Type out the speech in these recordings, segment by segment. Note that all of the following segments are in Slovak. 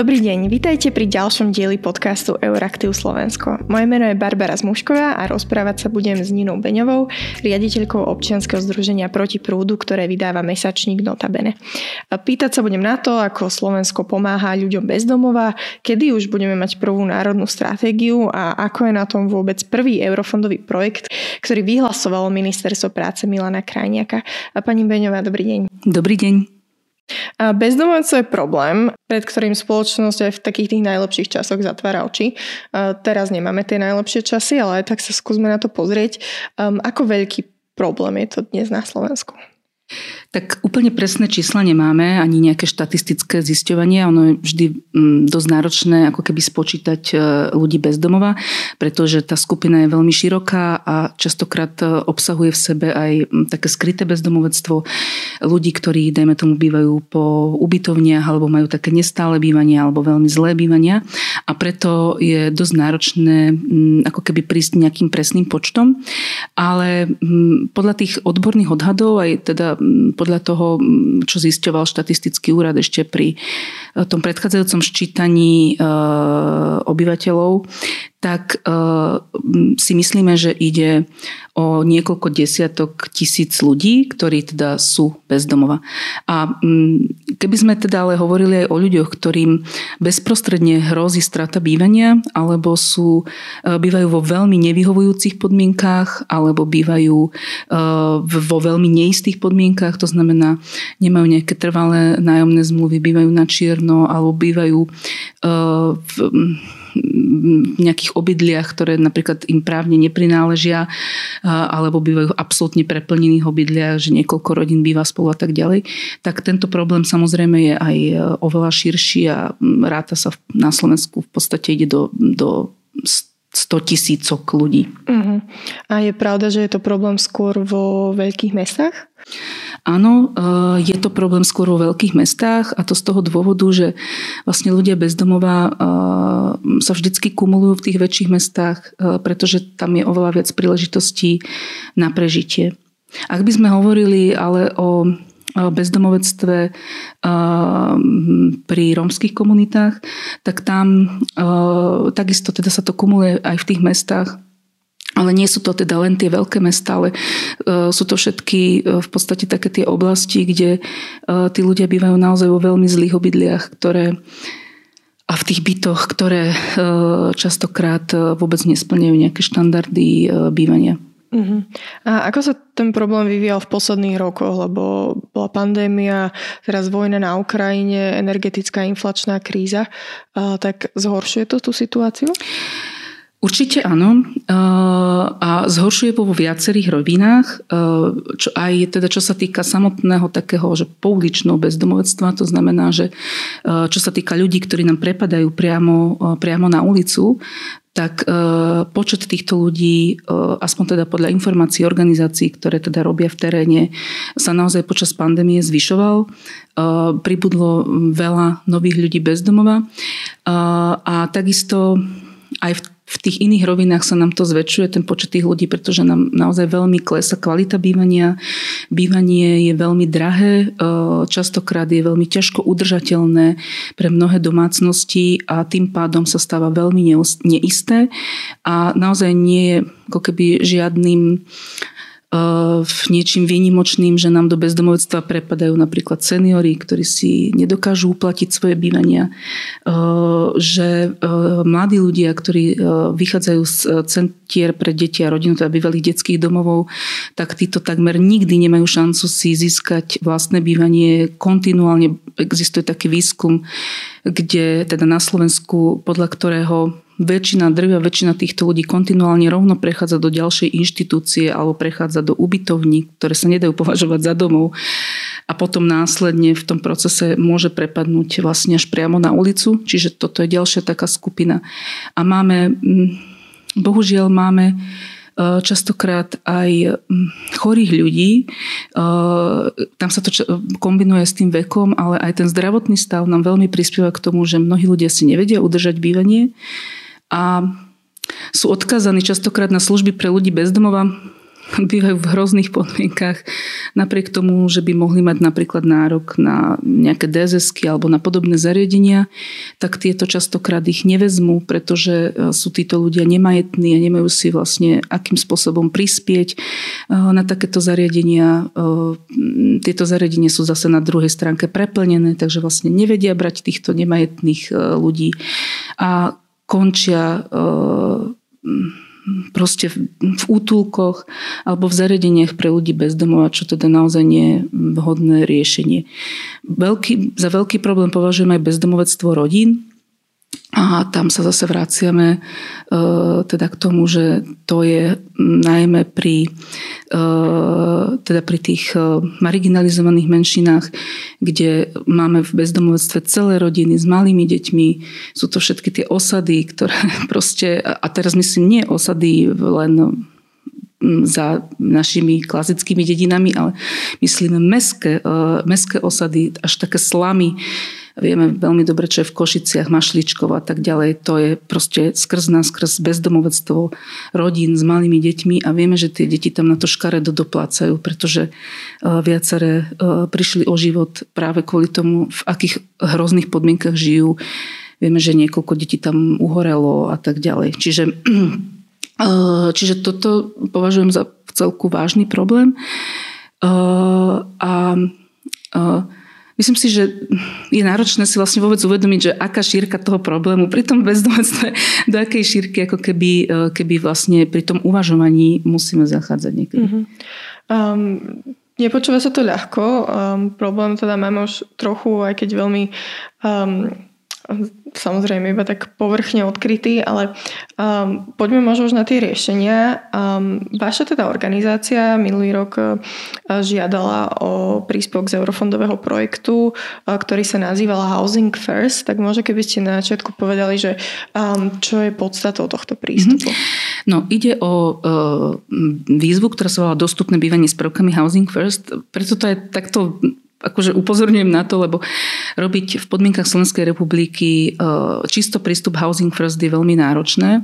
Dobrý deň, vítajte pri ďalšom dieli podcastu Euraktiv Slovensko. Moje meno je Barbara Zmušková a rozprávať sa budem s Ninou Beňovou, riaditeľkou občianskeho združenia Proti prúdu, ktoré vydáva mesačník Notabene. Pýtať sa budem na to, ako Slovensko pomáha ľuďom bezdomova, kedy už budeme mať prvú národnú stratégiu a ako je na tom vôbec prvý eurofondový projekt, ktorý vyhlasovalo Ministerstvo práce Milana Krajniaka. Pani Beňová, dobrý deň. Dobrý deň. A bezdomovectvo je problém, pred ktorým spoločnosť aj v takých tých najlepších časoch zatvára oči. A teraz nemáme tie najlepšie časy, ale aj tak sa skúsme na to pozrieť. Um, ako veľký problém je to dnes na Slovensku? Tak úplne presné čísla nemáme, ani nejaké štatistické zisťovanie. Ono je vždy mm, dosť náročné ako keby spočítať e, ľudí bez domova, pretože tá skupina je veľmi široká a častokrát e, obsahuje v sebe aj mm, také skryté bezdomovectvo ľudí, ktorí, dajme tomu, bývajú po ubytovniach alebo majú také nestále bývania alebo veľmi zlé bývania a preto je dosť náročné mm, ako keby prísť nejakým presným počtom. Ale podľa tých odborných odhadov aj teda podľa toho, čo zisťoval štatistický úrad ešte pri eh, tom predchádzajúcom ščítaní eh, obyvateľov, tak si myslíme, že ide o niekoľko desiatok tisíc ľudí, ktorí teda sú bezdomova. A keby sme teda ale hovorili aj o ľuďoch, ktorým bezprostredne hrozí strata bývania, alebo sú, e, bývajú vo veľmi nevyhovujúcich podmienkách, alebo bývajú e, vo veľmi neistých podmienkách, to znamená, nemajú nejaké trvalé nájomné zmluvy, bývajú na čierno, alebo bývajú v nejakých obydliach, ktoré napríklad im právne neprináležia, alebo bývajú absolútne preplnených obydliach, že niekoľko rodín býva spolu a tak ďalej, tak tento problém samozrejme je aj e, oveľa širší a ráta sa na Slovensku v podstate ide do, do 100 tisícok ľudí. Uh-huh. A je pravda, že je to problém skôr vo veľkých mestách? Áno, e, je to problém skôr vo veľkých mestách a to z toho dôvodu, že vlastne ľudia bezdomová e, sa vždycky kumulujú v tých väčších mestách, e, pretože tam je oveľa viac príležitostí na prežitie. Ak by sme hovorili ale o bezdomovectve pri rómskych komunitách, tak tam takisto teda sa to kumuluje aj v tých mestách, ale nie sú to teda len tie veľké mesta, ale sú to všetky v podstate také tie oblasti, kde tí ľudia bývajú naozaj vo veľmi zlých obydliach, ktoré a v tých bytoch, ktoré častokrát vôbec nesplňajú nejaké štandardy bývania. Uh-huh. A ako sa ten problém vyvíjal v posledných rokoch, lebo bola pandémia, teraz vojna na Ukrajine, energetická inflačná kríza, tak zhoršuje to tú situáciu? Určite áno a zhoršuje vo viacerých rovinách, čo aj teda čo sa týka samotného takého, že pouličného bezdomovectva, to znamená, že čo sa týka ľudí, ktorí nám prepadajú priamo, priamo na ulicu, tak počet týchto ľudí, aspoň teda podľa informácií organizácií, ktoré teda robia v teréne, sa naozaj počas pandémie zvyšoval. Pribudlo veľa nových ľudí bezdomova a takisto aj v v tých iných rovinách sa nám to zväčšuje, ten počet tých ľudí, pretože nám naozaj veľmi klesa kvalita bývania. Bývanie je veľmi drahé, e, častokrát je veľmi ťažko udržateľné pre mnohé domácnosti a tým pádom sa stáva veľmi neisté a naozaj nie je ako keby žiadnym v niečím výnimočným, že nám do bezdomovectva prepadajú napríklad seniory, ktorí si nedokážu uplatiť svoje bývania, že mladí ľudia, ktorí vychádzajú z centier pre deti a rodinu, teda bývalých detských domovov, tak títo takmer nikdy nemajú šancu si získať vlastné bývanie. Kontinuálne existuje taký výskum, kde teda na Slovensku, podľa ktorého väčšina, drvia väčšina týchto ľudí kontinuálne rovno prechádza do ďalšej inštitúcie alebo prechádza do ubytovní, ktoré sa nedajú považovať za domov a potom následne v tom procese môže prepadnúť vlastne až priamo na ulicu, čiže toto je ďalšia taká skupina. A máme, mm, bohužiaľ máme e, častokrát aj mm, chorých ľudí. E, tam sa to kombinuje s tým vekom, ale aj ten zdravotný stav nám veľmi prispieva k tomu, že mnohí ľudia si nevedia udržať bývanie a sú odkázaní častokrát na služby pre ľudí bezdomova, bývajú v hrozných podmienkach, napriek tomu, že by mohli mať napríklad nárok na nejaké dss alebo na podobné zariadenia, tak tieto častokrát ich nevezmú, pretože e, sú títo ľudia nemajetní a nemajú si vlastne akým spôsobom prispieť e, na takéto zariadenia. E, tieto zariadenia sú zase na druhej stránke preplnené, takže vlastne nevedia brať týchto nemajetných ľudí. A končia proste v, v útulkoch alebo v zariadeniach pre ľudí bez domova, čo teda naozaj nie je vhodné riešenie. Veľký, za veľký problém považujem aj bezdomovectvo rodín, a tam sa zase vraciame e, teda k tomu, že to je najmä pri, e, teda pri tých e, marginalizovaných menšinách, kde máme v bezdomovectve celé rodiny s malými deťmi. Sú to všetky tie osady, ktoré proste, a teraz myslím nie osady len za našimi klasickými dedinami, ale myslím meské, meské osady, až také slamy, Vieme veľmi dobre, čo je v Košiciach, Mašličkov a tak ďalej. To je proste skrz nás, skrz bezdomovectvo rodín s malými deťmi a vieme, že tie deti tam na to škaredo doplácajú, pretože e, viaceré e, prišli o život práve kvôli tomu, v akých hrozných podmienkach žijú. Vieme, že niekoľko detí tam uhorelo a tak ďalej. Čiže, e, čiže toto považujem za celku vážny problém. A Myslím si, že je náročné si vlastne vôbec uvedomiť, že aká šírka toho problému pri tom bezdomovstve, do akej šírky ako keby, e, keby vlastne pri tom uvažovaní musíme zachádzať niekedy. Mm-hmm. Um, nepočúva sa to ľahko. Um, problém teda máme už trochu, aj keď veľmi um, samozrejme iba tak povrchne odkrytý, ale um, poďme možno už na tie riešenia. Um, vaša teda organizácia minulý rok uh, žiadala o príspevok z eurofondového projektu, uh, ktorý sa nazýval Housing First, tak možno keby ste na začiatku povedali, že um, čo je podstatou tohto prístupu. Mm-hmm. No, ide o uh, výzvu, ktorá sa volá Dostupné bývanie s prvkami Housing First. Preto to je takto akože upozorňujem na to, lebo robiť v podmienkach Slovenskej republiky e, čisto prístup Housing First je veľmi náročné e,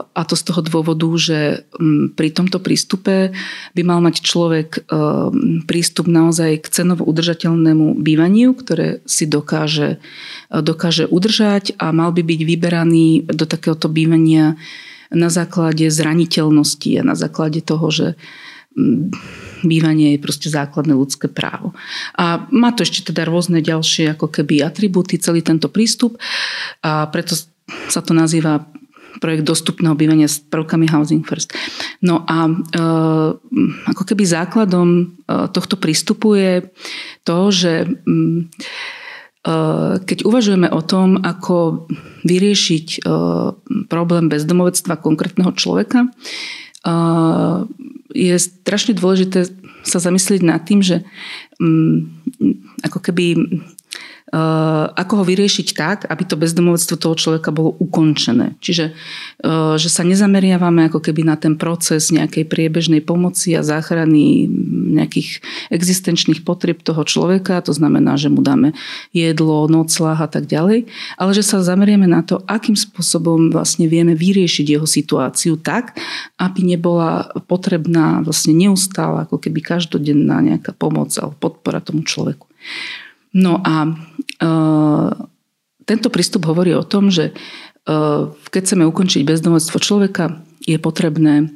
a to z toho dôvodu, že pri tomto prístupe by mal mať človek e, prístup naozaj k cenovo udržateľnému bývaniu, ktoré si dokáže, dokáže udržať a mal by byť vyberaný do takéhoto bývania na základe zraniteľnosti a na základe toho, že bývanie je proste základné ľudské právo. A má to ešte teda rôzne ďalšie ako keby atribúty, celý tento prístup a preto sa to nazýva projekt dostupného bývania s prvkami Housing First. No a e, ako keby základom e, tohto prístupu je to, že mm, e, keď uvažujeme o tom, ako vyriešiť e, problém bezdomovectva konkrétneho človeka, je strašne dôležité sa zamyslieť nad tým, že um, ako keby ako ho vyriešiť tak, aby to bezdomovectvo toho človeka bolo ukončené. Čiže uh, že sa nezameriavame ako keby na ten proces nejakej priebežnej pomoci a záchrany nejakých existenčných potrieb toho človeka, to znamená, že mu dáme jedlo, noclah a tak ďalej, ale že sa zamerieme na to, akým spôsobom vlastne vieme vyriešiť jeho situáciu tak, aby nebola potrebná vlastne neustála ako keby každodenná nejaká pomoc alebo podpora tomu človeku. No a e, tento prístup hovorí o tom, že e, keď chceme ukončiť bezdomovstvo človeka, je potrebné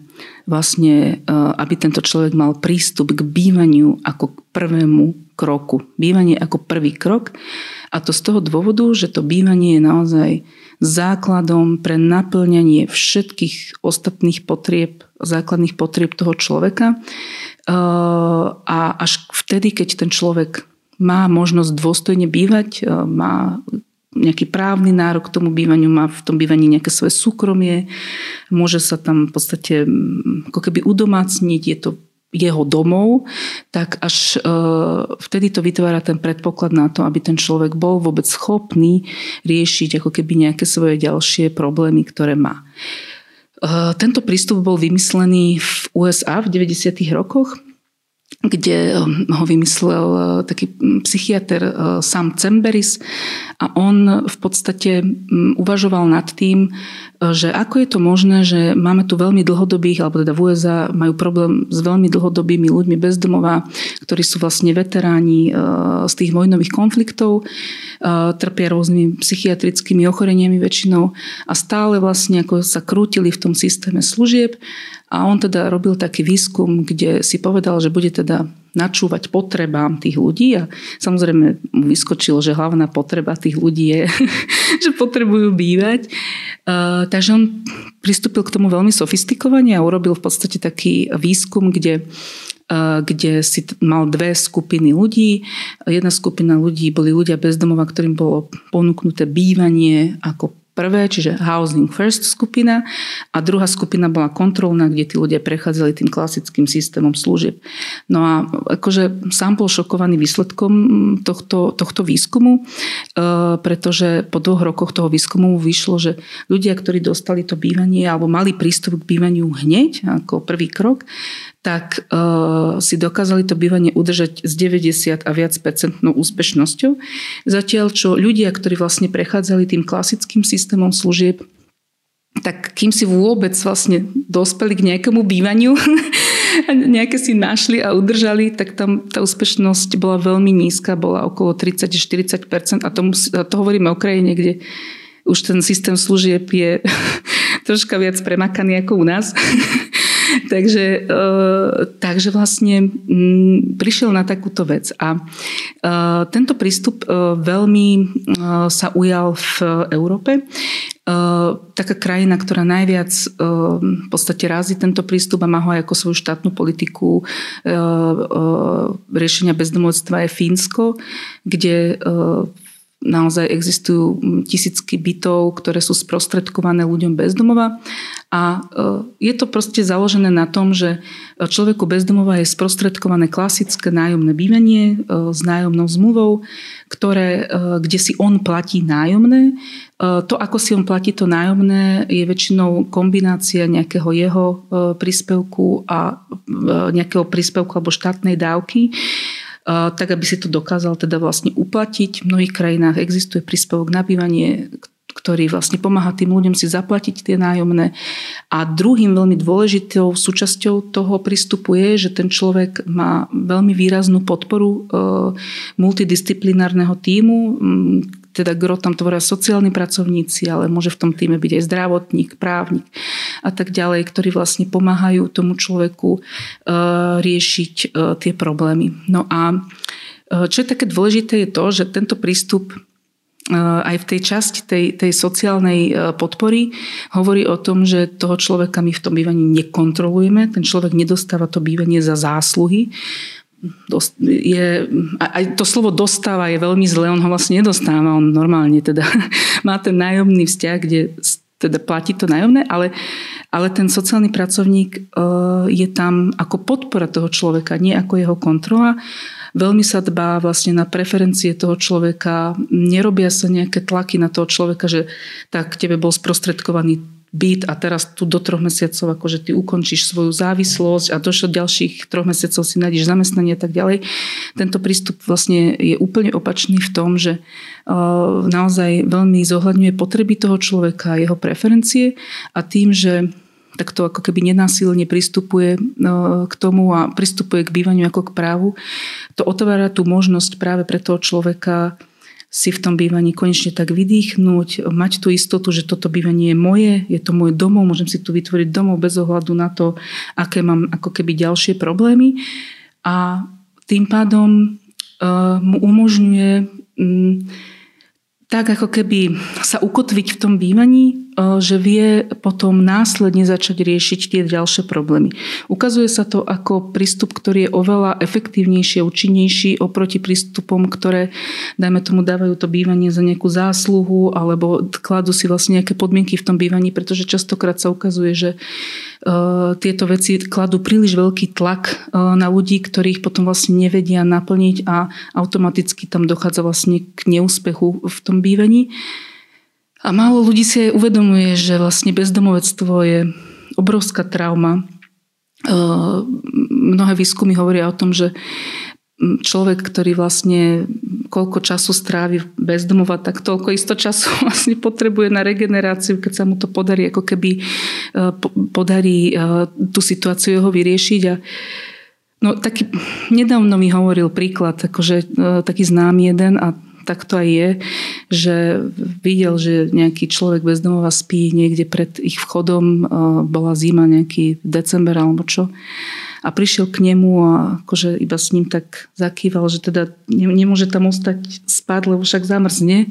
vlastne, e, aby tento človek mal prístup k bývaniu ako k prvému kroku. Bývanie ako prvý krok a to z toho dôvodu, že to bývanie je naozaj základom pre naplňanie všetkých ostatných potrieb, základných potrieb toho človeka. A až vtedy, keď ten človek má možnosť dôstojne bývať, e, má nejaký právny nárok k tomu bývaniu, má v tom bývaní nejaké svoje súkromie, môže sa tam v podstate ako keby udomácniť, je to jeho domov, tak až e, vtedy to vytvára ten predpoklad na to, aby ten človek bol vôbec schopný riešiť ako keby nejaké svoje ďalšie problémy, ktoré má. E, tento prístup bol vymyslený v USA v 90. rokoch kde ho vymyslel taký psychiatr Sam Cemberis. A on v podstate uvažoval nad tým, že ako je to možné, že máme tu veľmi dlhodobých, alebo teda v USA majú problém s veľmi dlhodobými ľuďmi bez domova, ktorí sú vlastne veteráni z tých vojnových konfliktov, trpia rôznymi psychiatrickými ochoreniami väčšinou a stále vlastne ako sa krútili v tom systéme služieb. A on teda robil taký výskum, kde si povedal, že bude teda načúvať potrebám tých ľudí a samozrejme mu vyskočilo, že hlavná potreba tých ľudí je, že potrebujú bývať. Uh, takže on pristúpil k tomu veľmi sofistikovane a urobil v podstate taký výskum, kde kde si mal dve skupiny ľudí. Jedna skupina ľudí boli ľudia bezdomova, ktorým bolo ponúknuté bývanie ako prvé, čiže Housing First skupina a druhá skupina bola kontrolná, kde tí ľudia prechádzali tým klasickým systémom služieb. No a akože sám bol šokovaný výsledkom tohto, tohto výskumu, e, pretože po dvoch rokoch toho výskumu vyšlo, že ľudia, ktorí dostali to bývanie alebo mali prístup k bývaniu hneď ako prvý krok, tak uh, si dokázali to bývanie udržať s 90 a viac percentnou úspešnosťou. Zatiaľ, čo ľudia, ktorí vlastne prechádzali tým klasickým systémom služieb, tak kým si vôbec vlastne dospeli k nejakému bývaniu, nejaké si našli a udržali, tak tam tá úspešnosť bola veľmi nízka, bola okolo 30-40% a to, a to hovoríme o krajine, kde už ten systém služieb je troška viac premakaný ako u nás. takže, e, takže vlastne mm, prišiel na takúto vec. A e, tento prístup e, veľmi sa ujal v Európe. Taká krajina, ktorá najviac v podstate razí tento prístup a má ho aj ako svoju štátnu politiku riešenia bezdomovstva je Fínsko, kde naozaj existujú tisícky bytov, ktoré sú sprostredkované ľuďom bezdomova a e, je to proste založené na tom, že človeku bezdomova je sprostredkované klasické nájomné bývanie e, s nájomnou zmluvou, ktoré, e, kde si on platí nájomné. To, ako si on platí to nájomné, je väčšinou kombinácia nejakého jeho príspevku a nejakého príspevku alebo štátnej dávky tak aby si to dokázal teda vlastne uplatiť. V mnohých krajinách existuje príspevok na bývanie, ktorý vlastne pomáha tým ľuďom si zaplatiť tie nájomné. A druhým veľmi dôležitou súčasťou toho prístupu je, že ten človek má veľmi výraznú podporu e, multidisciplinárneho týmu, teda gro tam tvoria sociálni pracovníci, ale môže v tom týme byť aj zdravotník, právnik a tak ďalej, ktorí vlastne pomáhajú tomu človeku e, riešiť e, tie problémy. No a e, čo je také dôležité je to, že tento prístup aj v tej časti tej, tej sociálnej podpory hovorí o tom, že toho človeka my v tom bývaní nekontrolujeme. Ten človek nedostáva to bývanie za zásluhy, je, aj to slovo dostáva je veľmi zlé, on ho vlastne nedostáva, on normálne teda má ten nájomný vzťah, kde teda platí to nájomné, ale, ale ten sociálny pracovník uh, je tam ako podpora toho človeka, nie ako jeho kontrola. Veľmi sa dbá vlastne na preferencie toho človeka, nerobia sa nejaké tlaky na toho človeka, že tak tebe bol sprostredkovaný byt a teraz tu do troch mesiacov akože ty ukončíš svoju závislosť a do ďalších troch mesiacov si nájdeš zamestnanie a tak ďalej. Tento prístup vlastne je úplne opačný v tom, že naozaj veľmi zohľadňuje potreby toho človeka, jeho preferencie a tým, že takto ako keby nenásilne pristupuje k tomu a pristupuje k bývaniu ako k právu, to otvára tú možnosť práve pre toho človeka si v tom bývaní konečne tak vydýchnuť, mať tú istotu, že toto bývanie je moje, je to môj domov, môžem si tu vytvoriť domov bez ohľadu na to, aké mám ako keby ďalšie problémy. A tým pádom uh, mu umožňuje um, tak ako keby sa ukotviť v tom bývaní, že vie potom následne začať riešiť tie ďalšie problémy. Ukazuje sa to ako prístup, ktorý je oveľa efektívnejší a účinnejší oproti prístupom, ktoré, dajme tomu, dávajú to bývanie za nejakú zásluhu alebo kladú si vlastne nejaké podmienky v tom bývaní, pretože častokrát sa ukazuje, že Eh, tieto veci kladú príliš veľký tlak eh, na ľudí, ktorých potom vlastne nevedia naplniť a automaticky tam dochádza vlastne k neúspechu v tom bývaní. A málo ľudí si aj uvedomuje, že vlastne bezdomovectvo je obrovská trauma. Mnohé výskumy hovoria o tom, že človek, ktorý vlastne koľko času strávi bez domova, tak toľko isto času vlastne potrebuje na regeneráciu, keď sa mu to podarí ako keby podarí tú situáciu jeho vyriešiť. A No taký, nedávno mi hovoril príklad, akože taký známy jeden a tak to aj je, že videl, že nejaký človek bez domova spí niekde pred ich vchodom, e, bola zima nejaký december alebo čo. A prišiel k nemu a akože iba s ním tak zakýval, že teda nemôže tam ostať spať, lebo však zamrzne.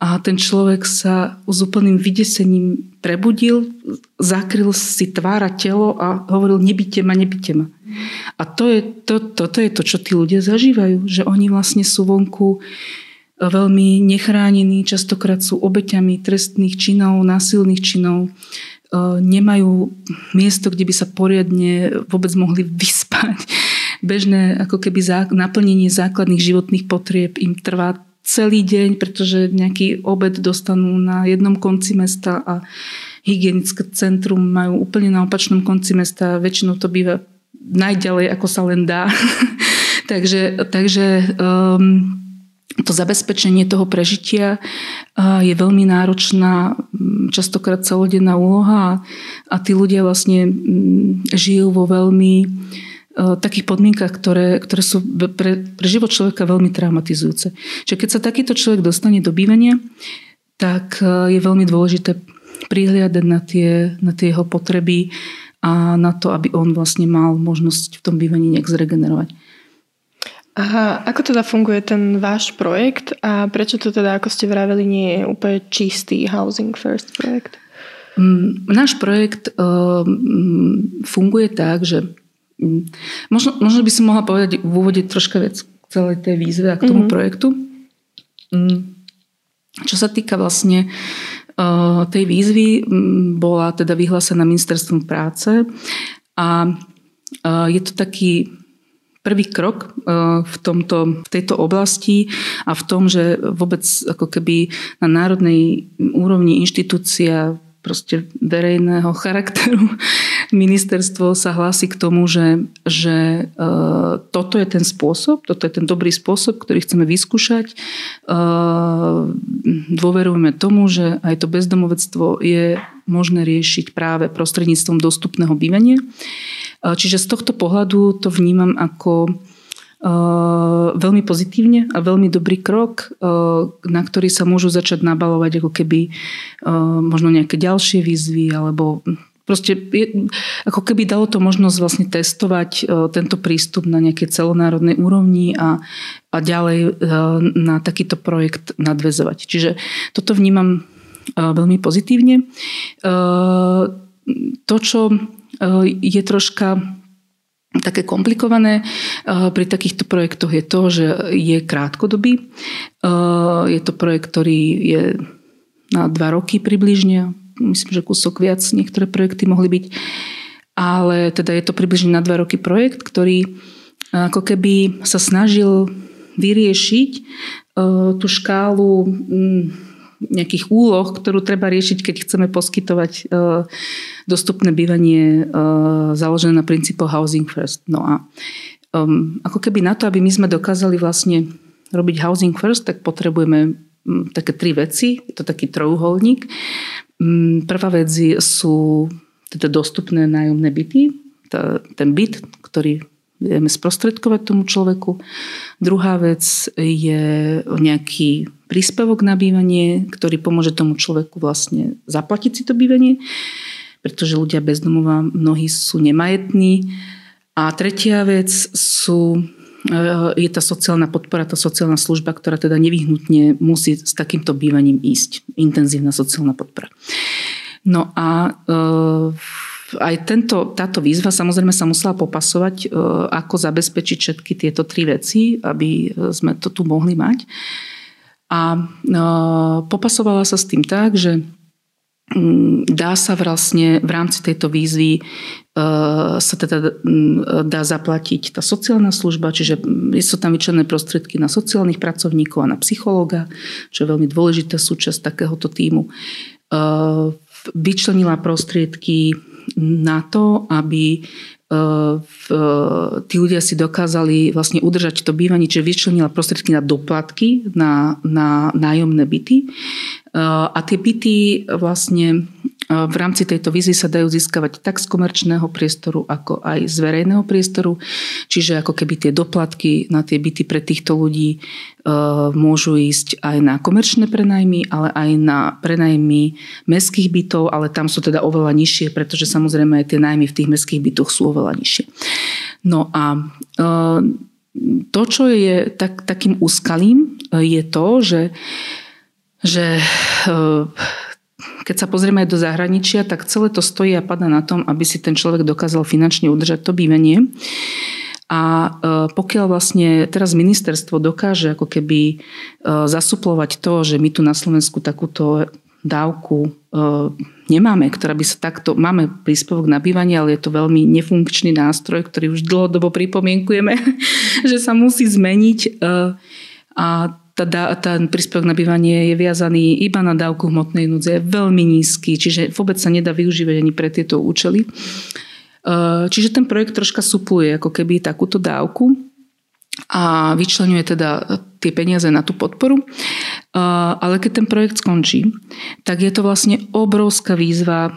A ten človek sa s úplným vydesením prebudil, zakryl si tvára telo a hovoril, nebyte ma, nebyte ma. A to je, to, toto je to, čo tí ľudia zažívajú, že oni vlastne sú vonku veľmi nechránení, častokrát sú obeťami trestných činov, násilných činov, e, nemajú miesto, kde by sa poriadne vôbec mohli vyspať. Bežné ako keby naplnenie základných životných potrieb im trvá celý deň, pretože nejaký obed dostanú na jednom konci mesta a hygienické centrum majú úplne na opačnom konci mesta. Väčšinou to býva najďalej, ako sa len dá. takže takže um, to zabezpečenie toho prežitia je veľmi náročná, častokrát celodenná úloha a tí ľudia vlastne žijú vo veľmi takých podmienkach, ktoré, ktoré sú pre, pre život človeka veľmi traumatizujúce. Čiže keď sa takýto človek dostane do bývania, tak je veľmi dôležité prihliadať na tie, na tie jeho potreby a na to, aby on vlastne mal možnosť v tom bývaní nejak zregenerovať. Aha, ako teda funguje ten váš projekt a prečo to teda, ako ste vraveli, nie je úplne čistý Housing First projekt? Mm, náš projekt uh, funguje tak, že um, možno, možno by som mohla povedať v úvode troška vec k celej tej výzve a k tomu mm-hmm. projektu. Um, čo sa týka vlastne uh, tej výzvy, um, bola teda vyhlásená ministerstvom práce a uh, je to taký prvý krok e, v, tomto, v tejto oblasti a v tom, že vôbec ako keby na národnej úrovni inštitúcia proste verejného charakteru ministerstvo sa hlási k tomu, že, že uh, toto je ten spôsob, toto je ten dobrý spôsob, ktorý chceme vyskúšať. Uh, dôverujeme tomu, že aj to bezdomovectvo je možné riešiť práve prostredníctvom dostupného bývania. Čiže z tohto pohľadu to vnímam ako veľmi pozitívne a veľmi dobrý krok, na ktorý sa môžu začať nabalovať ako keby možno nejaké ďalšie výzvy alebo proste je, ako keby dalo to možnosť vlastne testovať tento prístup na nejakej celonárodnej úrovni a, a ďalej na takýto projekt nadvezovať. Čiže toto vnímam veľmi pozitívne. To, čo je troška také komplikované pri takýchto projektoch je to, že je krátkodobý. Je to projekt, ktorý je na dva roky približne. Myslím, že kúsok viac niektoré projekty mohli byť. Ale teda je to približne na dva roky projekt, ktorý ako keby sa snažil vyriešiť tú škálu nejakých úloh, ktorú treba riešiť, keď chceme poskytovať e, dostupné bývanie e, založené na princípoch housing first. No a um, ako keby na to, aby my sme dokázali vlastne robiť housing first, tak potrebujeme také tri veci. Je to taký trojuholník. Prvá vec sú teda dostupné nájomné byty. Ten byt, ktorý vieme sprostredkovať tomu človeku. Druhá vec je nejaký príspevok na bývanie, ktorý pomôže tomu človeku vlastne zaplatiť si to bývanie, pretože ľudia bez domova mnohí sú nemajetní. A tretia vec sú, je tá sociálna podpora, tá sociálna služba, ktorá teda nevyhnutne musí s takýmto bývaním ísť. Intenzívna sociálna podpora. No a e, aj tento, táto výzva samozrejme sa musela popasovať, e, ako zabezpečiť všetky tieto tri veci, aby sme to tu mohli mať. A popasovala sa s tým tak, že dá sa vlastne v rámci tejto výzvy e, sa teda mm, dá zaplatiť tá sociálna služba, čiže sú tam vyčlené prostriedky na sociálnych pracovníkov a na psychológa, čo je veľmi dôležitá súčasť takéhoto týmu. E, vyčlenila prostriedky na to, aby tí ľudia si dokázali vlastne udržať to bývanie, čiže vyčlenila prostriedky na doplatky, na, na nájomné byty. A tie byty vlastne v rámci tejto vízy sa dajú získavať tak z komerčného priestoru, ako aj z verejného priestoru. Čiže ako keby tie doplatky na tie byty pre týchto ľudí môžu ísť aj na komerčné prenajmy, ale aj na prenajmy mestských bytov, ale tam sú teda oveľa nižšie, pretože samozrejme aj tie najmy v tých mestských bytoch sú oveľa nižšie. No a to, čo je tak, takým úskalým, je to, že, že keď sa pozrieme aj do zahraničia, tak celé to stojí a pada na tom, aby si ten človek dokázal finančne udržať to bývanie. A e, pokiaľ vlastne teraz ministerstvo dokáže ako keby e, zasuplovať to, že my tu na Slovensku takúto dávku e, nemáme, ktorá by sa takto, máme príspevok na bývanie, ale je to veľmi nefunkčný nástroj, ktorý už dlhodobo pripomienkujeme, že sa musí zmeniť. A tá, ten príspevok na bývanie je viazaný iba na dávku hmotnej núdze, je veľmi nízky, čiže vôbec sa nedá využívať ani pre tieto účely. E, čiže ten projekt troška supluje ako keby takúto dávku a vyčlenuje teda tie peniaze na tú podporu. Ale keď ten projekt skončí, tak je to vlastne obrovská výzva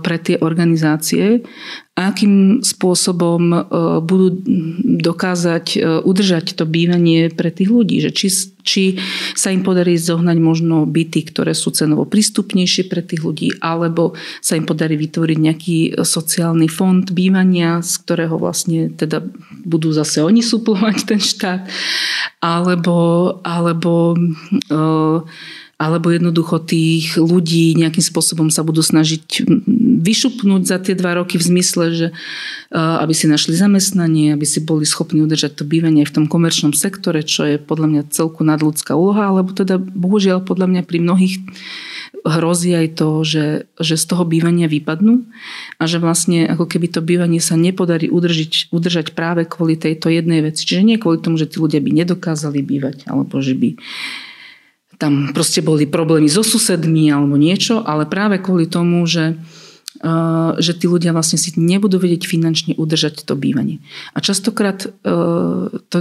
pre tie organizácie, akým spôsobom budú dokázať udržať to bývanie pre tých ľudí. Že či, či sa im podarí zohnať možno byty, ktoré sú cenovo prístupnejšie pre tých ľudí, alebo sa im podarí vytvoriť nejaký sociálny fond bývania, z ktorého vlastne teda budú zase oni suplovať ten štát, alebo alebo, eh, alebo jednoducho tých ľudí nejakým spôsobom sa budú snažiť vyšupnúť za tie dva roky v zmysle, že eh, aby si našli zamestnanie, aby si boli schopní udržať to bývanie v tom komerčnom sektore, čo je podľa mňa celku nadľudská úloha, alebo teda bohužiaľ podľa mňa pri mnohých hrozí aj to, že, že z toho bývania vypadnú a že vlastne ako keby to bývanie sa nepodarí udržiť, udržať práve kvôli tejto jednej veci. Čiže nie kvôli tomu, že tí ľudia by nedokázali bývať alebo že by tam proste boli problémy so susedmi alebo niečo, ale práve kvôli tomu, že že tí ľudia vlastne si nebudú vedieť finančne udržať to bývanie. A častokrát to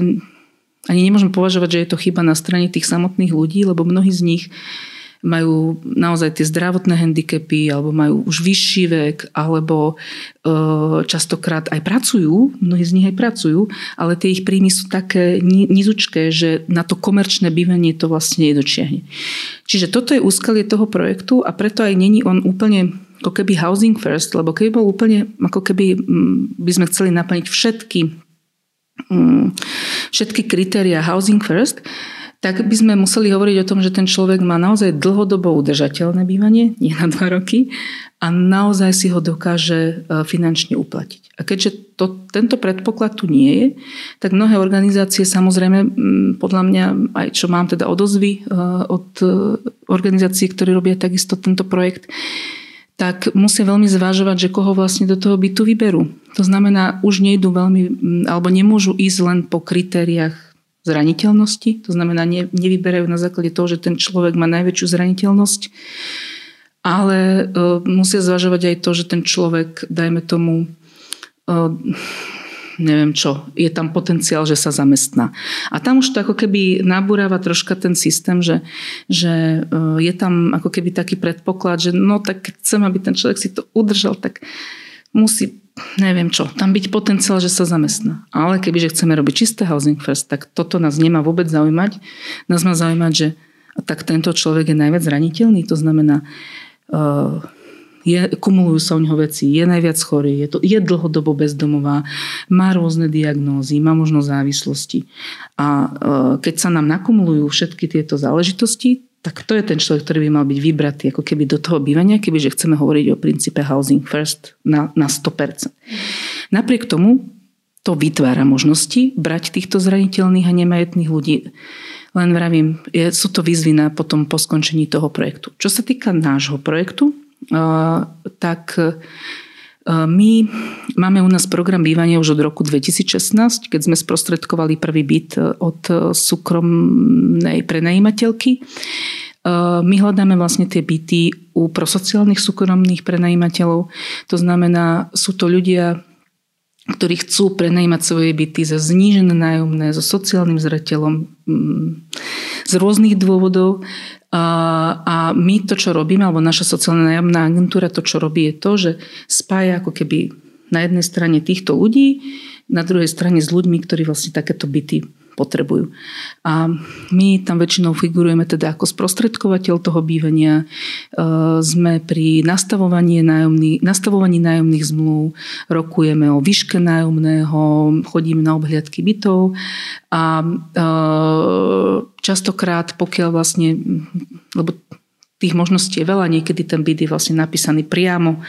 ani nemôžem považovať, že je to chyba na strane tých samotných ľudí, lebo mnohí z nich majú naozaj tie zdravotné handicapy alebo majú už vyšší vek alebo e, častokrát aj pracujú, mnohí z nich aj pracujú, ale tie ich príjmy sú také nizučké, že na to komerčné bývanie to vlastne nedočiahne. Čiže toto je úskalie toho projektu a preto aj není on úplne ako keby housing first, lebo keby bol úplne, ako keby by sme chceli naplniť všetky všetky kritéria housing first, tak by sme museli hovoriť o tom, že ten človek má naozaj dlhodobo udržateľné bývanie, nie na dva roky, a naozaj si ho dokáže e, finančne uplatiť. A keďže to, tento predpoklad tu nie je, tak mnohé organizácie samozrejme, podľa mňa, aj čo mám teda odozvy e, od e, organizácií, ktoré robia takisto tento projekt, tak musia veľmi zvážovať, že koho vlastne do toho bytu vyberú. To znamená, už nejdu veľmi, alebo nemôžu ísť len po kritériách zraniteľnosti. To znamená, ne, nevyberajú na základe toho, že ten človek má najväčšiu zraniteľnosť, ale uh, musia zvažovať aj to, že ten človek, dajme tomu, uh, neviem čo, je tam potenciál, že sa zamestná. A tam už to ako keby nabúrava troška ten systém, že, že uh, je tam ako keby taký predpoklad, že no tak chcem, aby ten človek si to udržal, tak musí neviem čo, tam byť potenciál, že sa zamestná. Ale kebyže chceme robiť čisté housing first, tak toto nás nemá vôbec zaujímať. Nás má zaujímať, že tak tento človek je najviac zraniteľný, to znamená, uh, je, kumulujú sa u neho veci, je najviac chorý, je, to, je dlhodobo bezdomová, má rôzne diagnózy, má možno závislosti. A uh, keď sa nám nakumulujú všetky tieto záležitosti, tak to je ten človek, ktorý by mal byť vybratý ako keby do toho bývania, kebyže chceme hovoriť o princípe housing first na, na 100%. Napriek tomu to vytvára možnosti brať týchto zraniteľných a nemajetných ľudí. Len vravím, je, sú to výzvy na potom po skončení toho projektu. Čo sa týka nášho projektu, uh, tak my máme u nás program bývania už od roku 2016, keď sme sprostredkovali prvý byt od súkromnej prenajímateľky. My hľadáme vlastne tie byty u prosociálnych súkromných prenajímateľov. To znamená, sú to ľudia, ktorí chcú prenajímať svoje byty za znížené nájomné, so sociálnym zreteľom, mm, z rôznych dôvodov. A, my to, čo robíme, alebo naša sociálna nájomná agentúra to, čo robí, je to, že spája ako keby na jednej strane týchto ľudí, na druhej strane s ľuďmi, ktorí vlastne takéto byty potrebujú. A my tam väčšinou figurujeme teda ako sprostredkovateľ toho bývania. E, sme pri nastavovaní, nájomný, nastavovaní nájomných zmluv, rokujeme o výške nájomného, chodíme na obhliadky bytov a e, častokrát, pokiaľ vlastne, lebo tých možností je veľa. Niekedy ten byt je vlastne napísaný priamo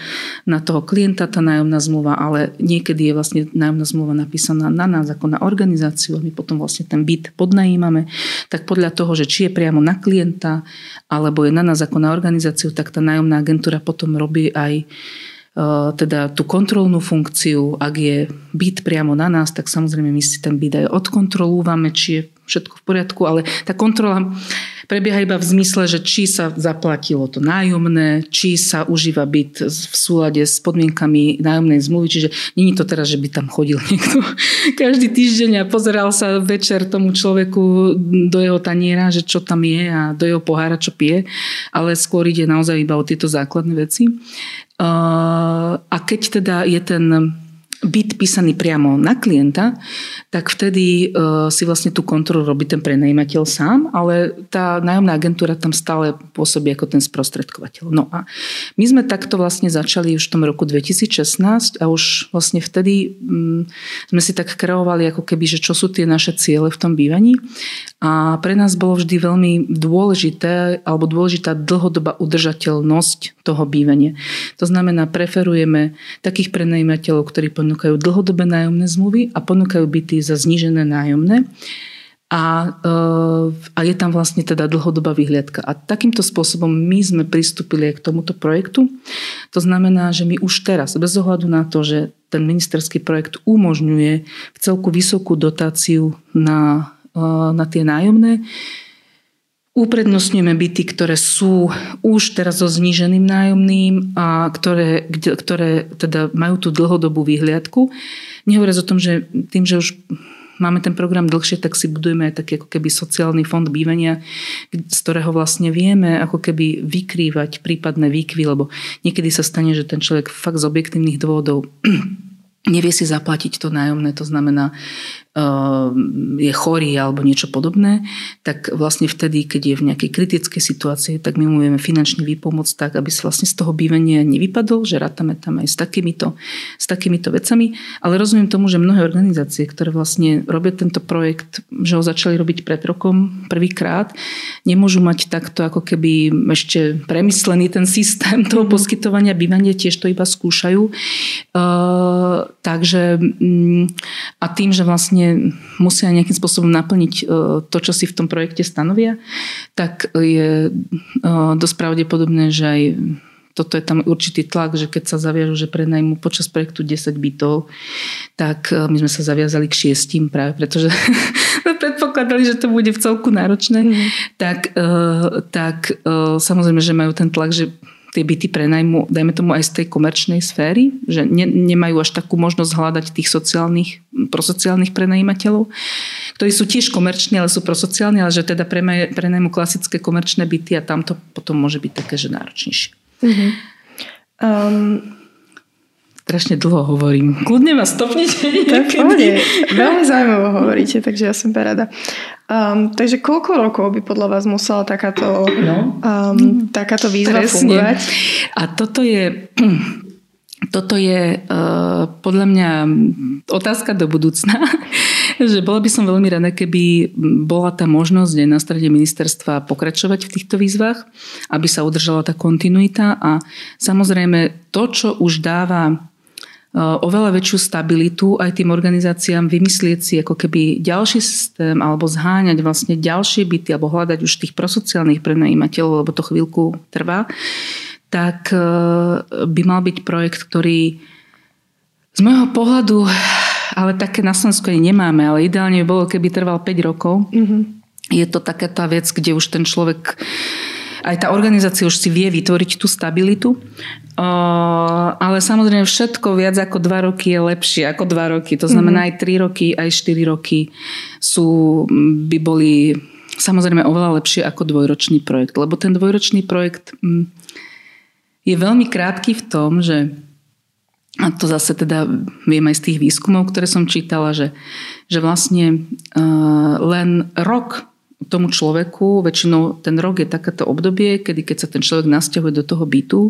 na toho klienta, tá nájomná zmluva, ale niekedy je vlastne nájomná zmluva napísaná na nás ako na organizáciu a my potom vlastne ten byt podnajímame. Tak podľa toho, že či je priamo na klienta alebo je na nás ako na organizáciu, tak tá nájomná agentúra potom robí aj Eh, teda tú kontrolnú funkciu, ak je byt priamo na nás, tak samozrejme my si ten byt aj odkontrolúvame, či je všetko v poriadku, ale tá kontrola prebieha iba v zmysle, že či sa zaplatilo to nájomné, či sa užíva byt v súlade s podmienkami nájomnej zmluvy, čiže není to teraz, že by tam chodil niekto každý týždeň a pozeral sa večer tomu človeku do jeho taniera, že čo tam je a do jeho pohára, čo pije, ale skôr ide naozaj iba o tieto základné veci. A keď teda je ten byt písaný priamo na klienta, tak vtedy uh, si vlastne tú kontrolu robí ten prenajímateľ sám, ale tá nájomná agentúra tam stále pôsobí ako ten sprostredkovateľ. No a my sme takto vlastne začali už v tom roku 2016 a už vlastne vtedy um, sme si tak kreovali ako keby, že čo sú tie naše ciele v tom bývaní a pre nás bolo vždy veľmi dôležité alebo dôležitá dlhodobá udržateľnosť toho bývania. To znamená, preferujeme takých prenajímateľov, ktorí ponúkajú dlhodobé nájomné zmluvy a ponúkajú byty za znížené nájomné. A, eh, a je tam vlastne teda dlhodobá vyhliadka. A takýmto spôsobom my sme pristúpili aj k tomuto projektu. To znamená, že my už teraz, bez ohľadu na to, že ten ministerský projekt umožňuje v celku vysokú dotáciu na na tie nájomné. Uprednostňujeme byty, ktoré sú už teraz so zníženým nájomným a ktoré, ktoré teda majú tú dlhodobú výhliadku. Nehovoriac o tom, že tým, že už máme ten program dlhšie, tak si budujeme aj taký ako keby sociálny fond bývania, z ktorého vlastne vieme ako keby vykrývať prípadné výkvy, lebo niekedy sa stane, že ten človek fakt z objektívnych dôvodov nevie si zaplatiť to nájomné, to znamená, Ehm, je chorý alebo niečo podobné, tak vlastne vtedy, keď je v nejakej kritickej situácii, tak my mu vieme finančne vypomôcť tak, aby sa vlastne z toho bývania nevypadol, že rátame tam aj s takýmito, s takýmito vecami. Ale rozumiem tomu, že mnohé organizácie, ktoré vlastne robia tento projekt, že ho začali robiť pred rokom prvýkrát, nemôžu mať takto ako keby ešte premyslený ten systém toho mm-hmm. poskytovania bývania, tiež to iba skúšajú. Takže mm, a tým, že vlastne vlastne musia nejakým spôsobom naplniť e, to, čo si v tom projekte stanovia, tak je e, dosť pravdepodobné, že aj toto je tam určitý tlak, že keď sa zaviažu, že prenajmú počas projektu 10 bytov, tak e, my sme sa zaviazali k šiestim práve, pretože predpokladali, že to bude v celku náročné, mm. tak, tak samozrejme, že majú ten tlak, že tie byty prenajmu, dajme tomu aj z tej komerčnej sféry, že ne, nemajú až takú možnosť hľadať tých sociálnych, prosociálnych prenajímateľov, ktorí sú tiež komerční, ale sú prosociálni, ale že teda prenajmu klasické komerčné byty a tam to potom môže byť také, že náročnejšie. Mm-hmm. Um, strašne dlho hovorím. Kľudne ma stopnite. Tak Veľmi zaujímavo hovoríte, takže ja som rada. Um, takže koľko rokov by podľa vás musela takáto, no. um, takáto výzva Presne. fungovať? A toto je... Toto je uh, podľa mňa otázka do budúcna, že bola by som veľmi rada, keby bola tá možnosť aj na strane ministerstva pokračovať v týchto výzvach, aby sa udržala tá kontinuita a samozrejme to, čo už dáva oveľa väčšiu stabilitu aj tým organizáciám vymyslieť si ako keby ďalší systém alebo zháňať vlastne ďalšie byty alebo hľadať už tých prosociálnych prenajímateľov, lebo to chvíľku trvá, tak e, by mal byť projekt, ktorý z môjho pohľadu, ale také na Slovensku ani nemáme, ale ideálne by bolo, keby trval 5 rokov. Mm-hmm. Je to taká tá vec, kde už ten človek aj tá organizácia už si vie vytvoriť tú stabilitu. Ale samozrejme všetko viac ako dva roky je lepšie ako dva roky. To znamená mm-hmm. aj tri roky, aj štyri roky sú, by boli samozrejme oveľa lepšie ako dvojročný projekt. Lebo ten dvojročný projekt je veľmi krátky v tom, že a to zase teda viem aj z tých výskumov, ktoré som čítala, že, že vlastne uh, len rok tomu človeku, väčšinou ten rok je takéto obdobie, kedy keď sa ten človek nasťahuje do toho bytu,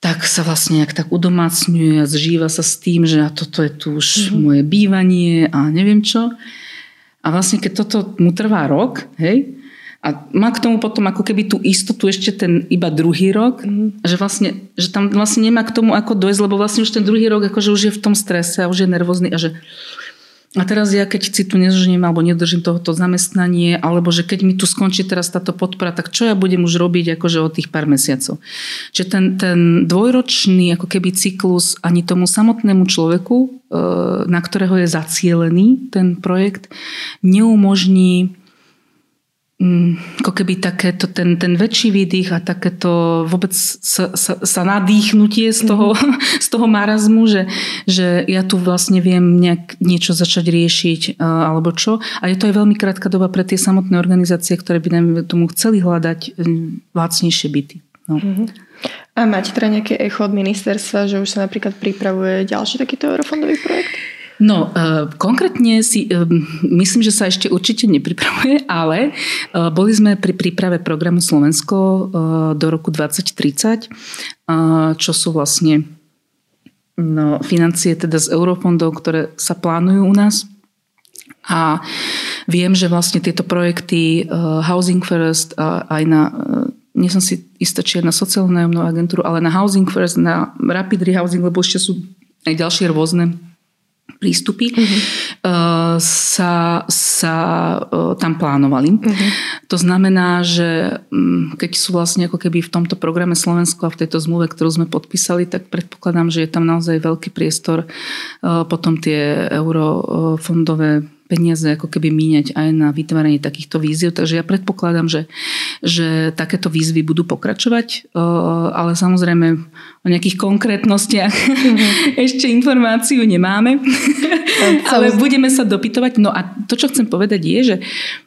tak sa vlastne nejak tak udomácňuje a zžíva sa s tým, že a toto je tu už mm-hmm. moje bývanie a neviem čo. A vlastne keď toto mu trvá rok, hej, a má k tomu potom ako keby tú istotu ešte ten iba druhý rok, mm. že, vlastne, že tam vlastne nemá k tomu ako dojsť, lebo vlastne už ten druhý rok akože už je v tom strese a už je nervózny a že a teraz ja keď si tu nezožením alebo nedržím tohoto zamestnanie, alebo že keď mi tu skončí teraz táto podpora, tak čo ja budem už robiť akože od tých pár mesiacov. Čiže ten, ten dvojročný ako keby cyklus ani tomu samotnému človeku, e, na ktorého je zacielený ten projekt, neumožní ako keby takéto, ten, ten väčší výdych a takéto vôbec sa, sa, sa nadýchnutie z toho, mm. z toho marazmu, že, že ja tu vlastne viem nejak niečo začať riešiť alebo čo. A je to aj veľmi krátka doba pre tie samotné organizácie, ktoré by nám tomu chceli hľadať lacnejšie byty. No. Mm-hmm. A máte teda nejaké echo od ministerstva, že už sa napríklad pripravuje ďalší takýto eurofondový projekt? No, uh, konkrétne si uh, myslím, že sa ešte určite nepripravuje, ale uh, boli sme pri príprave programu Slovensko uh, do roku 2030, uh, čo sú vlastne no, financie teda z eurofondov, ktoré sa plánujú u nás. A viem, že vlastne tieto projekty uh, Housing First uh, aj na uh, nie som si istá, či je na sociálnu nájomnú agentúru, ale na Housing First, na Rapid Rehousing, lebo ešte sú aj ďalšie rôzne prístupy uh-huh. sa, sa eh, tam plánovali. Uh-huh. To znamená, že mm, keď sú vlastne ako keby v tomto programe Slovensko a v tejto zmluve, ktorú sme podpísali, tak predpokladám, že je tam naozaj veľký priestor potom tie eurofondové peniaze ako keby míňať aj na vytváranie takýchto víziev. Takže ja predpokladám, že, že takéto výzvy budú pokračovať, ale samozrejme o nejakých konkrétnostiach mm-hmm. ešte informáciu nemáme, ale budeme sa dopytovať. No a to, čo chcem povedať je, že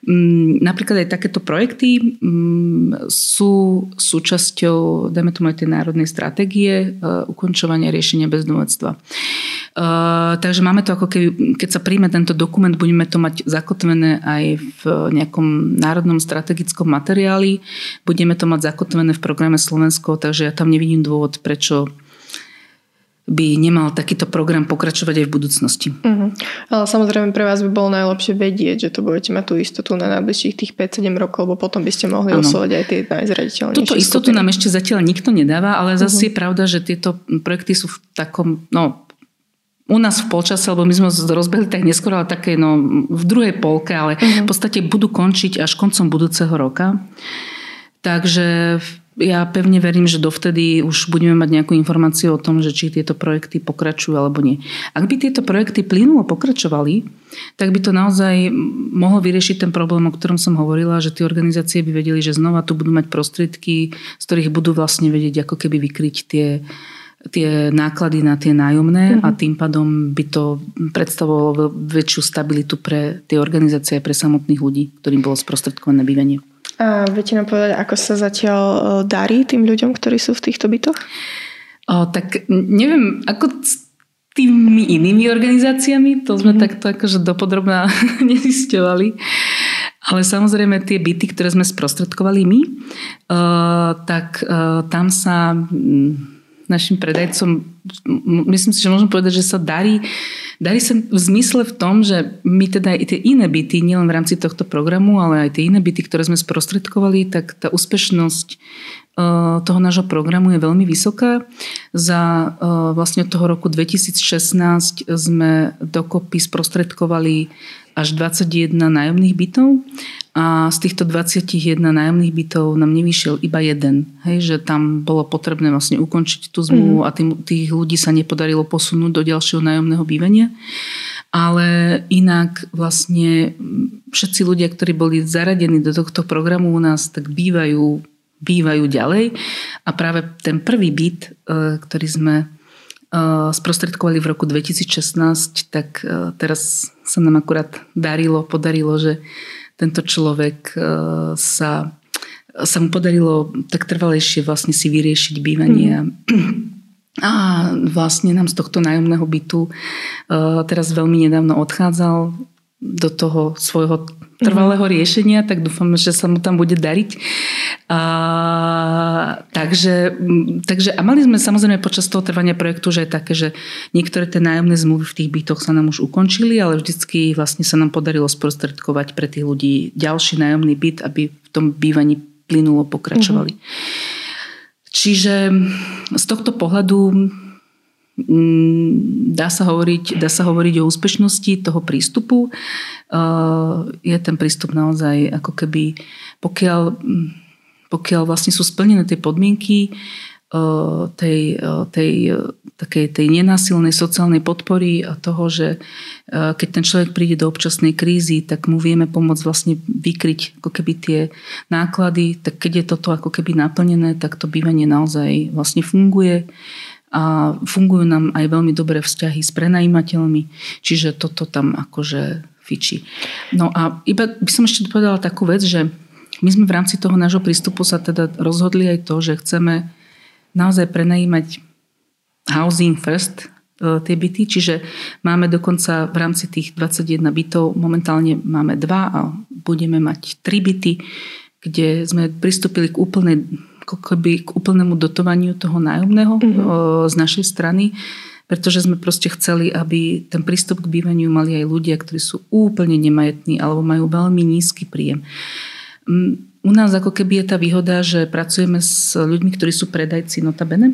m, mm, napríklad aj takéto projekty m, mm, sú súčasťou, dajme tomu aj tej národnej stratégie uh, ukončovania riešenia bezdomovectva. Uh, takže máme to ako keby, keď sa príjme tento dokument, budeme to mať zakotvené aj v nejakom národnom strategickom materiáli, budeme to mať zakotvené v programe Slovensko, takže ja tam nevidím dôvod, prečo by nemal takýto program pokračovať aj v budúcnosti. Uh-huh. Ale samozrejme pre vás by bolo najlepšie vedieť, že to budete mať tú istotu na najbližších tých 5-7 rokov, lebo potom by ste mohli ano. oslovať aj tie najzraditeľnejšie Túto istotu skupiny. nám ešte zatiaľ nikto nedáva, ale zase uh-huh. je pravda, že tieto projekty sú v takom, no u nás v polčase, lebo my sme rozbehli tak neskoro, ale také no, v druhej polke, ale uh-huh. v podstate budú končiť až koncom budúceho roka. Takže ja pevne verím, že dovtedy už budeme mať nejakú informáciu o tom, že či tieto projekty pokračujú alebo nie. Ak by tieto projekty plynulo pokračovali, tak by to naozaj mohlo vyriešiť ten problém, o ktorom som hovorila, že tie organizácie by vedeli, že znova tu budú mať prostriedky, z ktorých budú vlastne vedieť ako keby vykryť tie tie náklady na tie nájomné mm-hmm. a mhm. tým pádom by to predstavovalo väčšiu stabilitu pre tie organizácie a pre samotných ľudí, ktorým bolo sprostredkované bývanie. A viete nám povedať, ako sa zatiaľ e, darí tým ľuďom, ktorí sú v týchto bytoch? O, tak neviem, ako s tými inými organizáciami, to sme mm-hmm. takto akože dopodrobná nezisťovali. Ale samozrejme tie byty, ktoré sme sprostredkovali my, uh, tak uh, tam sa... Um, našim predajcom, myslím si, že môžem povedať, že sa darí, darí sa v zmysle v tom, že my teda aj tie iné byty, nielen v rámci tohto programu, ale aj tie iné byty, ktoré sme sprostredkovali, tak tá úspešnosť e, toho nášho programu je veľmi vysoká. Za e, vlastne od toho roku 2016 sme dokopy sprostredkovali až 21 nájomných bytov a z týchto 21 nájomných bytov nám nevyšiel iba jeden. Hej, že tam bolo potrebné vlastne ukončiť tú zmluvu mm. a tým, tých ľudí sa nepodarilo posunúť do ďalšieho nájomného bývania. Ale inak vlastne všetci ľudia, ktorí boli zaradení do tohto programu u nás, tak bývajú bývajú ďalej. A práve ten prvý byt, ktorý sme sprostredkovali v roku 2016, tak teraz sa nám akurát darilo, podarilo, že tento človek sa, sa mu podarilo tak trvalejšie vlastne si vyriešiť bývanie. Mm. A vlastne nám z tohto nájomného bytu teraz veľmi nedávno odchádzal do toho svojho trvalého mhm. riešenia, tak dúfam, že sa mu tam bude dariť. A, takže, takže, a mali sme samozrejme počas toho trvania projektu, že je také, že niektoré tie nájomné zmluvy v tých bytoch sa nám už ukončili, ale vždycky vlastne sa nám podarilo sprostredkovať pre tých ľudí ďalší nájomný byt, aby v tom bývaní plynulo pokračovali. Mm-hmm. Čiže z tohto pohľadu dá sa hovoriť, dá sa hovoriť o úspešnosti toho prístupu. Uh, je ten prístup naozaj ako keby, pokiaľ, mm, pokiaľ vlastne sú splnené tie podmienky uh, tej, uh, tej, takej, tej nenásilnej sociálnej podpory a toho, že keď ten človek príde do občasnej krízy, tak mu vieme pomôcť vlastne vykryť ako keby tie náklady, tak keď je toto ako keby naplnené, tak to bývanie naozaj vlastne funguje a fungujú nám aj veľmi dobré vzťahy s prenajímateľmi, čiže toto tam akože fičí. No a iba by som ešte povedala takú vec, že my sme v rámci toho nášho prístupu sa teda rozhodli aj to, že chceme naozaj prenajímať housing first e, tie byty, čiže máme dokonca v rámci tých 21 bytov, momentálne máme dva a budeme mať tri byty, kde sme pristúpili k úplnej ako keby k úplnému dotovaniu toho nájomného mm-hmm. z našej strany, pretože sme proste chceli, aby ten prístup k bývaniu mali aj ľudia, ktorí sú úplne nemajetní alebo majú veľmi nízky príjem. U nás ako keby je tá výhoda, že pracujeme s ľuďmi, ktorí sú predajci notabene,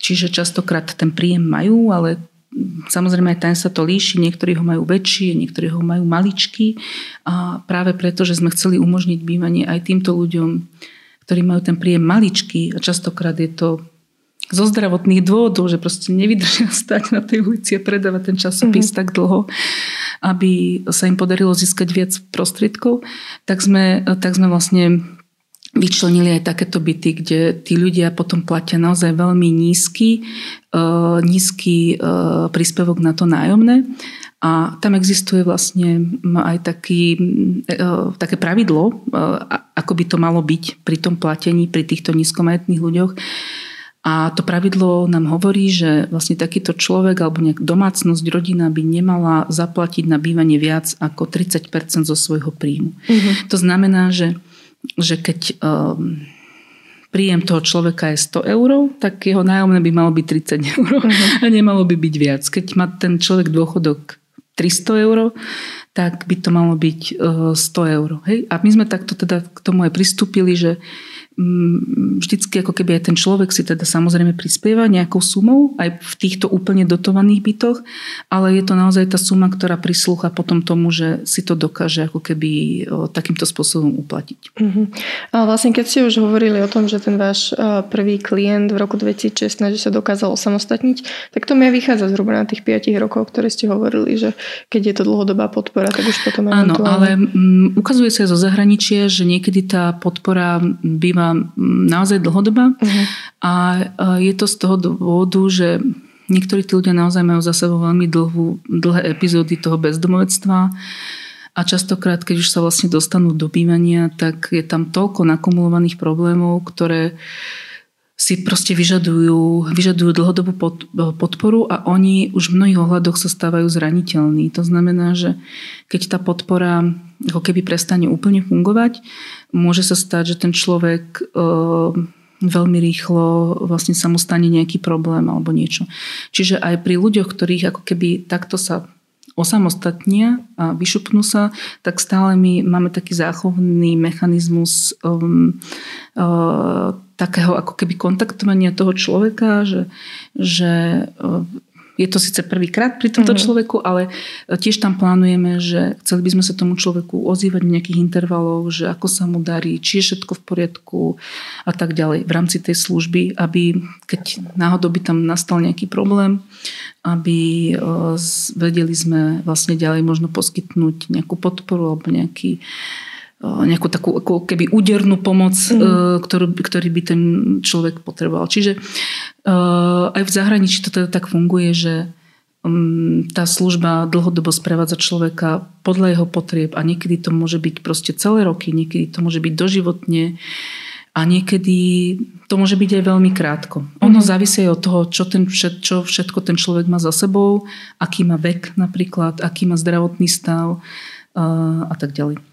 čiže častokrát ten príjem majú, ale Samozrejme aj ten sa to líši, niektorí ho majú väčší, niektorí ho majú maličký a práve preto, že sme chceli umožniť bývanie aj týmto ľuďom, ktorí majú ten príjem maličký a častokrát je to zo zdravotných dôvodov, že proste nevydržia stať na tej ulici a predávať ten časopis mm-hmm. tak dlho, aby sa im podarilo získať viac prostriedkov, tak sme, tak sme vlastne vyčlenili aj takéto byty, kde tí ľudia potom platia naozaj veľmi nízky, uh, nízky uh, príspevok na to nájomné a tam existuje vlastne aj taký, e, také pravidlo, e, ako by to malo byť pri tom platení pri týchto nízkomajetných ľuďoch. A to pravidlo nám hovorí, že vlastne takýto človek alebo nejak domácnosť, rodina by nemala zaplatiť na bývanie viac ako 30% zo svojho príjmu. Uh-huh. To znamená, že, že keď um, príjem toho človeka je 100 eur, tak jeho nájomné by malo byť 30 eur uh-huh. a nemalo by byť viac. Keď má ten človek dôchodok 300 eur, tak by to malo byť 100 eh, eur. Hej? A my sme takto teda k tomu aj pristúpili, že vždycky ako keby aj ten človek si teda samozrejme prispieva nejakou sumou aj v týchto úplne dotovaných bytoch, ale je to naozaj tá suma, ktorá prislúcha potom tomu, že si to dokáže ako keby takýmto spôsobom uplatiť. Uh-huh. Ale vlastne keď ste už hovorili o tom, že ten váš prvý klient v roku 2016 že sa dokázal osamostatniť, tak to mi vychádza zhruba na tých 5 rokov, ktoré ste hovorili, že keď je to dlhodobá podpora, tak už potom Áno, ale um, ukazuje sa aj zo zahraničia, že niekedy tá podpora býva naozaj dlhodobá uh-huh. a je to z toho dôvodu, že niektorí tí ľudia naozaj majú za sebou veľmi dlhú, dlhé epizódy toho bezdomovectva a častokrát, keď už sa vlastne dostanú do bývania, tak je tam toľko nakumulovaných problémov, ktoré si proste vyžadujú, vyžadujú dlhodobú podporu a oni už v mnohých ohľadoch sa stávajú zraniteľní. To znamená, že keď tá podpora ako keby prestane úplne fungovať, môže sa stať, že ten človek e, veľmi rýchlo vlastne sa mu stane nejaký problém alebo niečo. Čiže aj pri ľuďoch, ktorých ako keby takto sa osamostatnia a vyšupnú sa, tak stále my máme taký záchovný mechanizmus um, uh, takého ako keby kontaktovania toho človeka, že, že uh, je to síce prvýkrát pri tomto mm-hmm. človeku, ale tiež tam plánujeme, že chceli by sme sa tomu človeku ozývať v nejakých intervaloch, že ako sa mu darí, či je všetko v poriadku a tak ďalej v rámci tej služby, aby keď náhodou by tam nastal nejaký problém, aby vedeli sme vlastne ďalej možno poskytnúť nejakú podporu alebo nejaký nejakú takú ako keby údernú pomoc, mm. ktorú, ktorý by ten človek potreboval. Čiže aj v zahraničí to teda tak funguje, že mm, tá služba dlhodobo sprevádza človeka podľa jeho potrieb a niekedy to môže byť proste celé roky, niekedy to môže byť doživotne a niekedy to môže byť aj veľmi krátko. Ono mm. závisí od toho, čo, ten, čo všetko ten človek má za sebou, aký má vek napríklad, aký má zdravotný stav a tak ďalej.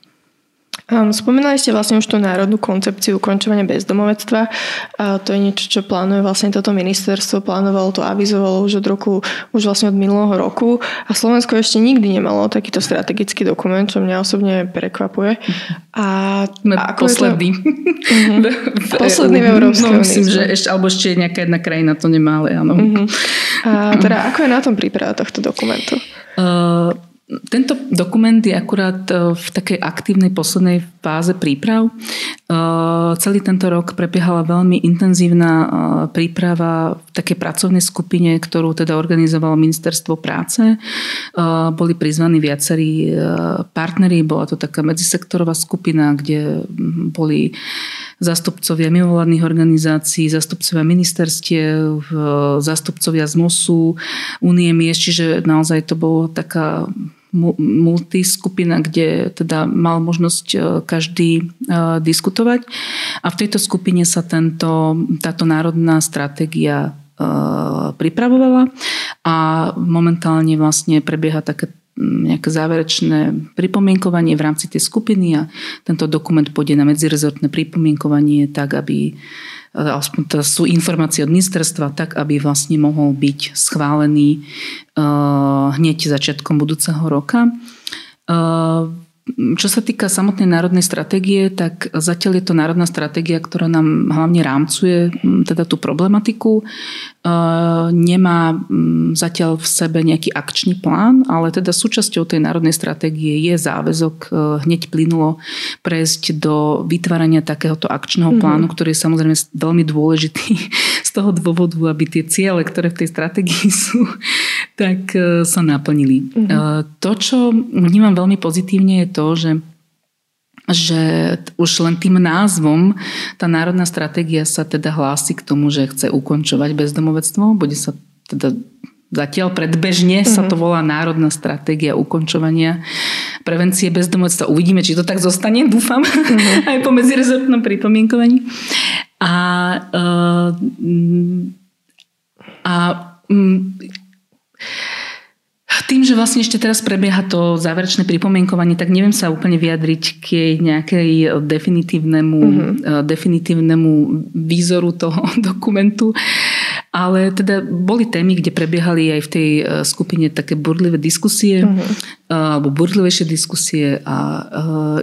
Um, spomínali ste vlastne už tú národnú koncepciu ukončovania bezdomovectva. A to je niečo, čo plánuje vlastne toto ministerstvo. Plánovalo to, avizovalo už od roku, už vlastne od minulého roku. A Slovensko ešte nikdy nemalo takýto strategický dokument, čo mňa osobne prekvapuje. A Sme posledný. To... Uh-huh. posledný v Európskej no, myslím, že ešte, alebo ešte nejaká jedna krajina to nemá, ale áno. Uh-huh. A teda ako je na tom príprava tohto dokumentu? Uh, tento dokument je akurát e, v takej aktívnej poslednej fáze príprav. E, celý tento rok prebiehala veľmi intenzívna e, príprava v takej pracovnej skupine, ktorú teda organizovalo Ministerstvo práce. Boli prizvaní viacerí partneri, bola to taká medzisektorová skupina, kde boli zastupcovia mimovládnych organizácií, zastupcovia ministerstiev, zastupcovia z MOSu, Únie miest, čiže naozaj to bolo taká multiskupina, kde teda mal možnosť e, každý e, diskutovať. A v tejto skupine sa tento, táto národná stratégia e, pripravovala a momentálne vlastne prebieha také nejaké záverečné pripomienkovanie v rámci tej skupiny a tento dokument pôjde na medzirezortné pripomienkovanie tak, aby aspoň to sú informácie od ministerstva, tak aby vlastne mohol byť schválený uh, hneď začiatkom budúceho roka. Čo sa týka samotnej národnej stratégie, tak zatiaľ je to národná stratégia, ktorá nám hlavne rámcuje teda tú problematiku. E, nemá zatiaľ v sebe nejaký akčný plán, ale teda súčasťou tej národnej stratégie je záväzok e, hneď plynulo prejsť do vytvárania takéhoto akčného mhm. plánu, mm-hmm. ktorý je samozrejme veľmi dôležitý z toho dôvodu, aby tie ciele, ktoré v tej stratégii sú, tak e, sa naplnili. Mm-hmm. To, čo vnímam veľmi pozitívne, je to, že že už len tým názvom tá národná stratégia sa teda hlási k tomu, že chce ukončovať bezdomovectvo. Bude sa teda Zatiaľ predbežne sa to mhm. volá Národná stratégia ukončovania prevencie bezdomovectva. Uvidíme, či to tak zostane, dúfam, uh-huh. aj po medzirezortnom pripomienkovaní. A, uh, a um, tým, že vlastne ešte teraz prebieha to záverečné pripomienkovanie, tak neviem sa úplne vyjadriť k jej nejakej definitívnemu, mm-hmm. definitívnemu výzoru toho dokumentu. Ale teda boli témy, kde prebiehali aj v tej e, skupine také burlivé diskusie, mm-hmm. alebo burlivejšie diskusie a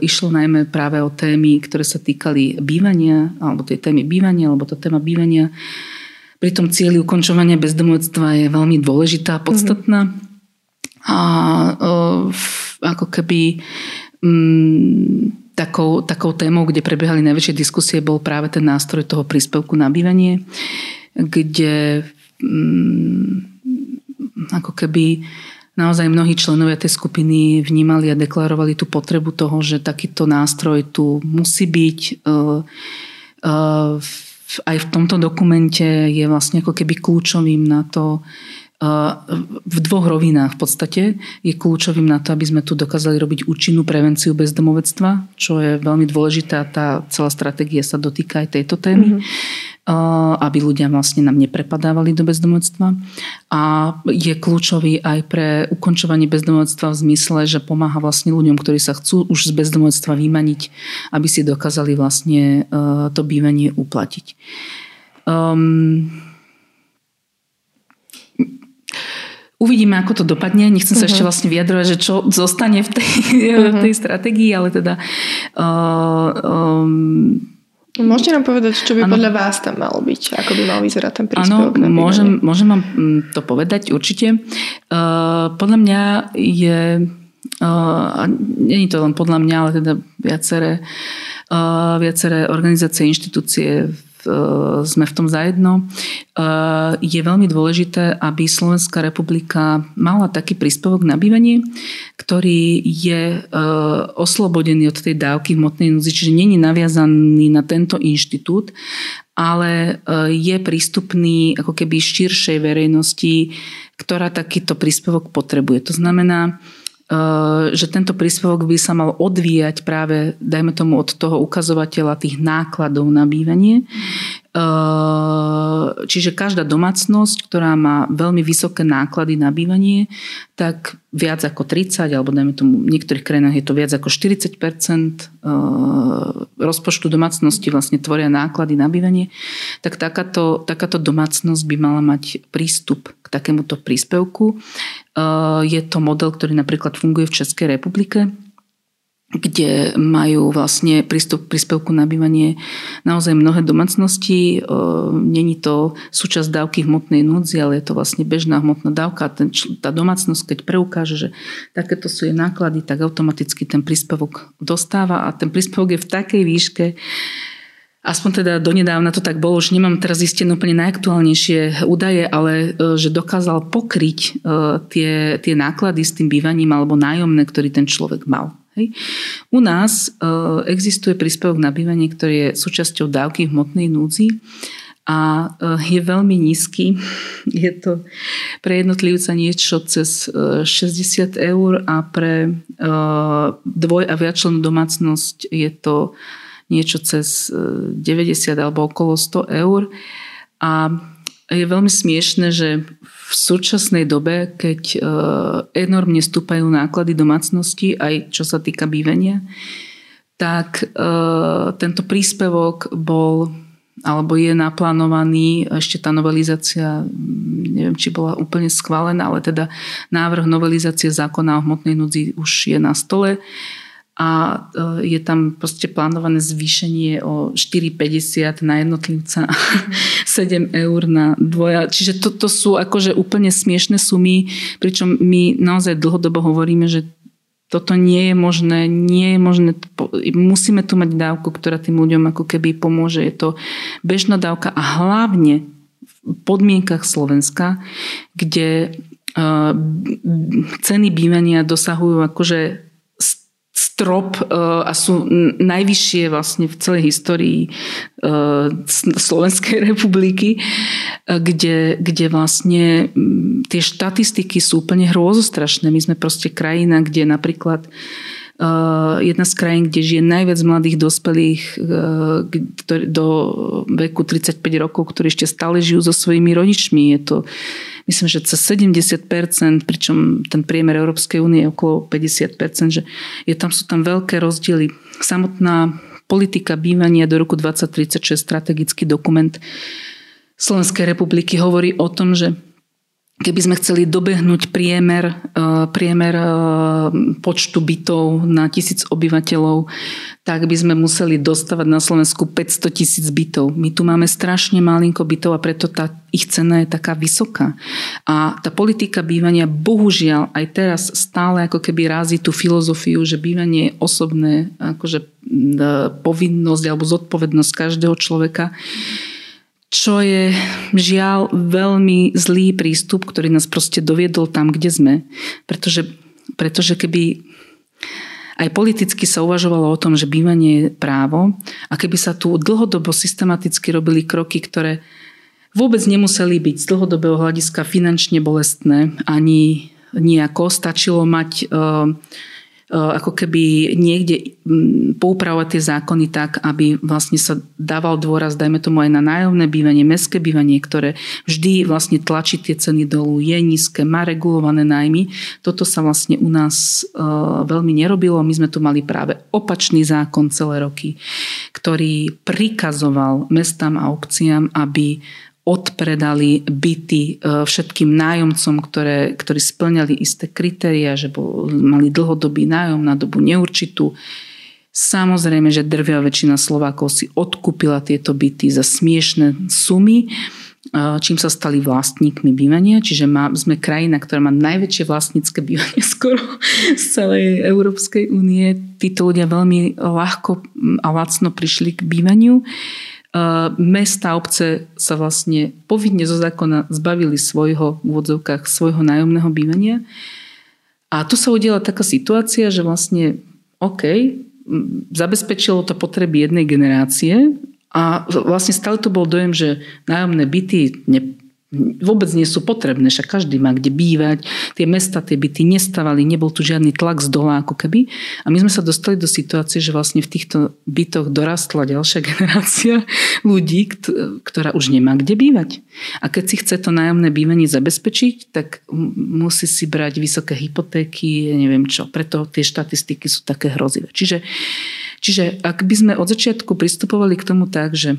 išlo najmä práve o témy, ktoré sa týkali bývania, alebo tej témy bývania, alebo tá téma bývania pri tom cieli ukončovania bezdomovectva je veľmi dôležitá a podstatná. Mm-hmm a ako keby um, takou, takou témou, kde prebiehali najväčšie diskusie, bol práve ten nástroj toho príspevku na bývanie, kde um, ako keby naozaj mnohí členovia tej skupiny vnímali a deklarovali tú potrebu toho, že takýto nástroj tu musí byť. Uh, uh, aj v tomto dokumente je vlastne ako keby kľúčovým na to, v dvoch rovinách v podstate je kľúčovým na to, aby sme tu dokázali robiť účinnú prevenciu bezdomovectva, čo je veľmi dôležitá. Tá celá stratégia sa dotýka aj tejto témy, mm-hmm. aby ľudia vlastne nám neprepadávali do bezdomovectva. A je kľúčový aj pre ukončovanie bezdomovectva v zmysle, že pomáha vlastne ľuďom, ktorí sa chcú už z bezdomovectva vymaniť, aby si dokázali vlastne to bývanie uplatiť. Um, Uvidíme, ako to dopadne. Nechcem sa uh-huh. ešte vlastne vyjadrovať, že čo zostane v tej, uh-huh. tej stratégii, ale teda... Uh, um, Môžete nám povedať, čo by ano, podľa vás tam malo byť? Ako by mal vyzerať ten príspevok? Áno, môžem, môžem vám mm, to povedať určite. Uh, podľa mňa je... Uh, je to len podľa mňa, ale teda viaceré, uh, viaceré organizácie, inštitúcie Eh, sme v tom zajedno. Eh, je veľmi dôležité, aby Slovenská republika mala taký príspevok na bývanie, ktorý je oslobodený od tej dávky hmotnej núdzi, čiže není naviazaný na tento inštitút, ale je prístupný ako keby širšej verejnosti, ktorá takýto príspevok potrebuje. To znamená, že tento príspevok by sa mal odvíjať práve, dajme tomu, od toho ukazovateľa tých nákladov na bývanie. Čiže každá domácnosť, ktorá má veľmi vysoké náklady na bývanie, tak viac ako 30, alebo dajme tomu, v niektorých krajinách je to viac ako 40% rozpočtu domácnosti vlastne tvoria náklady na bývanie, tak takáto, takáto domácnosť by mala mať prístup k takémuto príspevku. Je to model, ktorý napríklad funguje v Českej republike kde majú vlastne prístup k príspevku na bývanie naozaj mnohé domácnosti. Není to súčasť dávky hmotnej núdzi, ale je to vlastne bežná hmotná dávka. Ten, tá domácnosť, keď preukáže, že takéto sú jej náklady, tak automaticky ten príspevok dostáva a ten príspevok je v takej výške, Aspoň teda donedávna to tak bolo, už nemám teraz zistené úplne najaktuálnejšie údaje, ale e, že dokázal pokryť e, tie, tie náklady s tým bývaním alebo nájomné, ktorý ten človek mal. Hej. U nás e, existuje príspevok na bývanie, ktorý je súčasťou dávky hmotnej núdzi a je veľmi nízky. Je to pre jednotlivca niečo cez 60 e, eur a pre dvoj a viačlenú domácnosť je to niečo cez 90 alebo okolo 100 eur. A je veľmi smiešne, že v súčasnej dobe, keď e, enormne stúpajú náklady domácnosti, aj čo sa týka bývenia, tak e, tento príspevok bol alebo je naplánovaný, ešte tá novelizácia, neviem, či bola úplne schválená, ale teda návrh novelizácie zákona o hmotnej núdzi už je na stole a e, je tam proste plánované zvýšenie o 4,50 na jednotlivca a 7 eur na dvoja. Čiže toto to sú akože úplne smiešne sumy, pričom my naozaj dlhodobo hovoríme, že toto nie je možné, nie je možné, musíme tu mať dávku, ktorá tým ľuďom ako keby pomôže. Je to bežná dávka a hlavne v podmienkach Slovenska, kde uh, ceny bývania dosahujú akože strop e, a sú najvyššie vlastne v celej histórii e, Slovenskej republiky, e, kde, kde vlastne tie štatistiky sú úplne hrôzostrašné. My sme proste krajina, kde napríklad jedna z krajín, kde žije najviac mladých dospelých do veku 35 rokov, ktorí ešte stále žijú so svojimi rodičmi. Je to myslím, že cez 70%, pričom ten priemer Európskej únie je okolo 50%, že je tam, sú tam veľké rozdiely. Samotná politika bývania do roku 2036, strategický dokument Slovenskej republiky hovorí o tom, že keby sme chceli dobehnúť priemer, e, priemer e, počtu bytov na tisíc obyvateľov, tak by sme museli dostávať na Slovensku 500 tisíc bytov. My tu máme strašne malinko bytov a preto tá ich cena je taká vysoká. A tá politika bývania bohužiaľ aj teraz stále ako keby rázi tú filozofiu, že bývanie je osobné akože povinnosť alebo zodpovednosť každého človeka čo je žiaľ veľmi zlý prístup, ktorý nás proste doviedol tam, kde sme. Pretože, pretože keby aj politicky sa uvažovalo o tom, že bývanie je právo a keby sa tu dlhodobo systematicky robili kroky, ktoré vôbec nemuseli byť z dlhodobého hľadiska finančne bolestné ani nejako. Stačilo mať uh, E, ako keby niekde poupravovať tie zákony tak, aby vlastne sa dával dôraz, dajme tomu aj na nájomné bývanie, mestské bývanie, ktoré vždy vlastne tlačí tie ceny dolu, je nízke, má regulované nájmy. Toto sa vlastne u nás e, veľmi nerobilo. My sme tu mali práve opačný zákon celé roky, ktorý prikazoval mestám a obciam, aby odpredali byty e, všetkým nájomcom, ktoré, ktorí splňali isté kritéria, že bol, mali dlhodobý nájom na dobu neurčitú. Samozrejme, že drvia väčšina Slovákov si odkúpila tieto byty za smiešné sumy, e, čím sa stali vlastníkmi bývania. Čiže má, sme krajina, ktorá má najväčšie vlastnícke bývanie skoro z celej Európskej únie. Títo ľudia veľmi ľahko a lacno prišli k bývaniu. Mesta, obce sa vlastne povinne zo zákona zbavili svojho v úvodzovkách svojho nájomného bývania. A tu sa udiela taká situácia, že vlastne OK, zabezpečilo to potreby jednej generácie a vlastne stále to bol dojem, že nájomné byty vôbec nie sú potrebné, však každý má kde bývať, tie mesta, tie byty nestavali, nebol tu žiadny tlak z dola ako keby. A my sme sa dostali do situácie, že vlastne v týchto bytoch dorastla ďalšia generácia ľudí, ktorá už nemá kde bývať. A keď si chce to nájomné bývanie zabezpečiť, tak musí si brať vysoké hypotéky, neviem čo. Preto tie štatistiky sú také hrozivé. Čiže, čiže ak by sme od začiatku pristupovali k tomu tak, že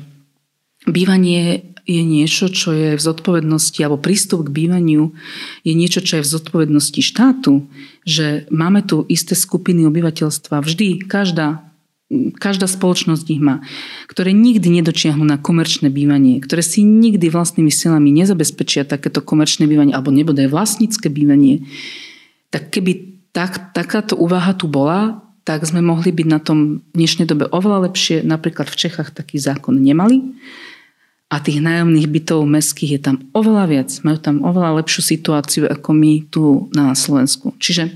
bývanie je niečo, čo je v zodpovednosti, alebo prístup k bývaniu je niečo, čo je v zodpovednosti štátu, že máme tu isté skupiny obyvateľstva, vždy, každá, každá spoločnosť ich má, ktoré nikdy nedočiahnu na komerčné bývanie, ktoré si nikdy vlastnými silami nezabezpečia takéto komerčné bývanie, alebo nebude aj vlastnícke bývanie, tak keby tak, takáto úvaha tu bola, tak sme mohli byť na tom v dnešnej dobe oveľa lepšie. Napríklad v Čechách taký zákon nemali a tých nájomných bytov mestských je tam oveľa viac. Majú tam oveľa lepšiu situáciu ako my tu na Slovensku. Čiže,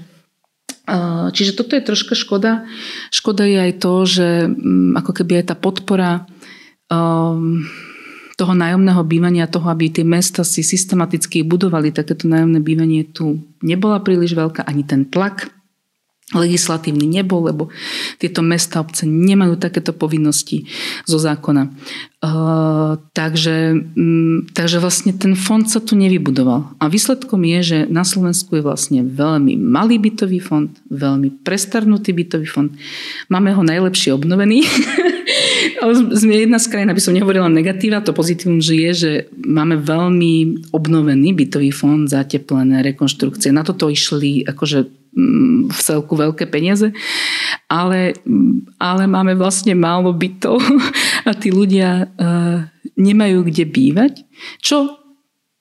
čiže toto je troška škoda. Škoda je aj to, že mm, ako keby aj tá podpora um, toho nájomného bývania, toho, aby tie mesta si systematicky budovali takéto nájomné bývanie, tu nebola príliš veľká, ani ten tlak legislatívny nebol, lebo tieto mesta obce nemajú takéto povinnosti zo zákona. Uh, takže, um, takže vlastne ten fond sa tu nevybudoval. A výsledkom je, že na Slovensku je vlastne veľmi malý bytový fond, veľmi prestarnutý bytový fond. Máme ho najlepšie obnovený. Sme jedna z krajín, aby som nehovorila negatíva, to pozitívum, že je, že máme veľmi obnovený bytový fond, zateplené rekonštrukcie. Na toto išli akože v celku veľké peniaze, ale, ale máme vlastne málo bytov a tí ľudia uh, nemajú kde bývať, čo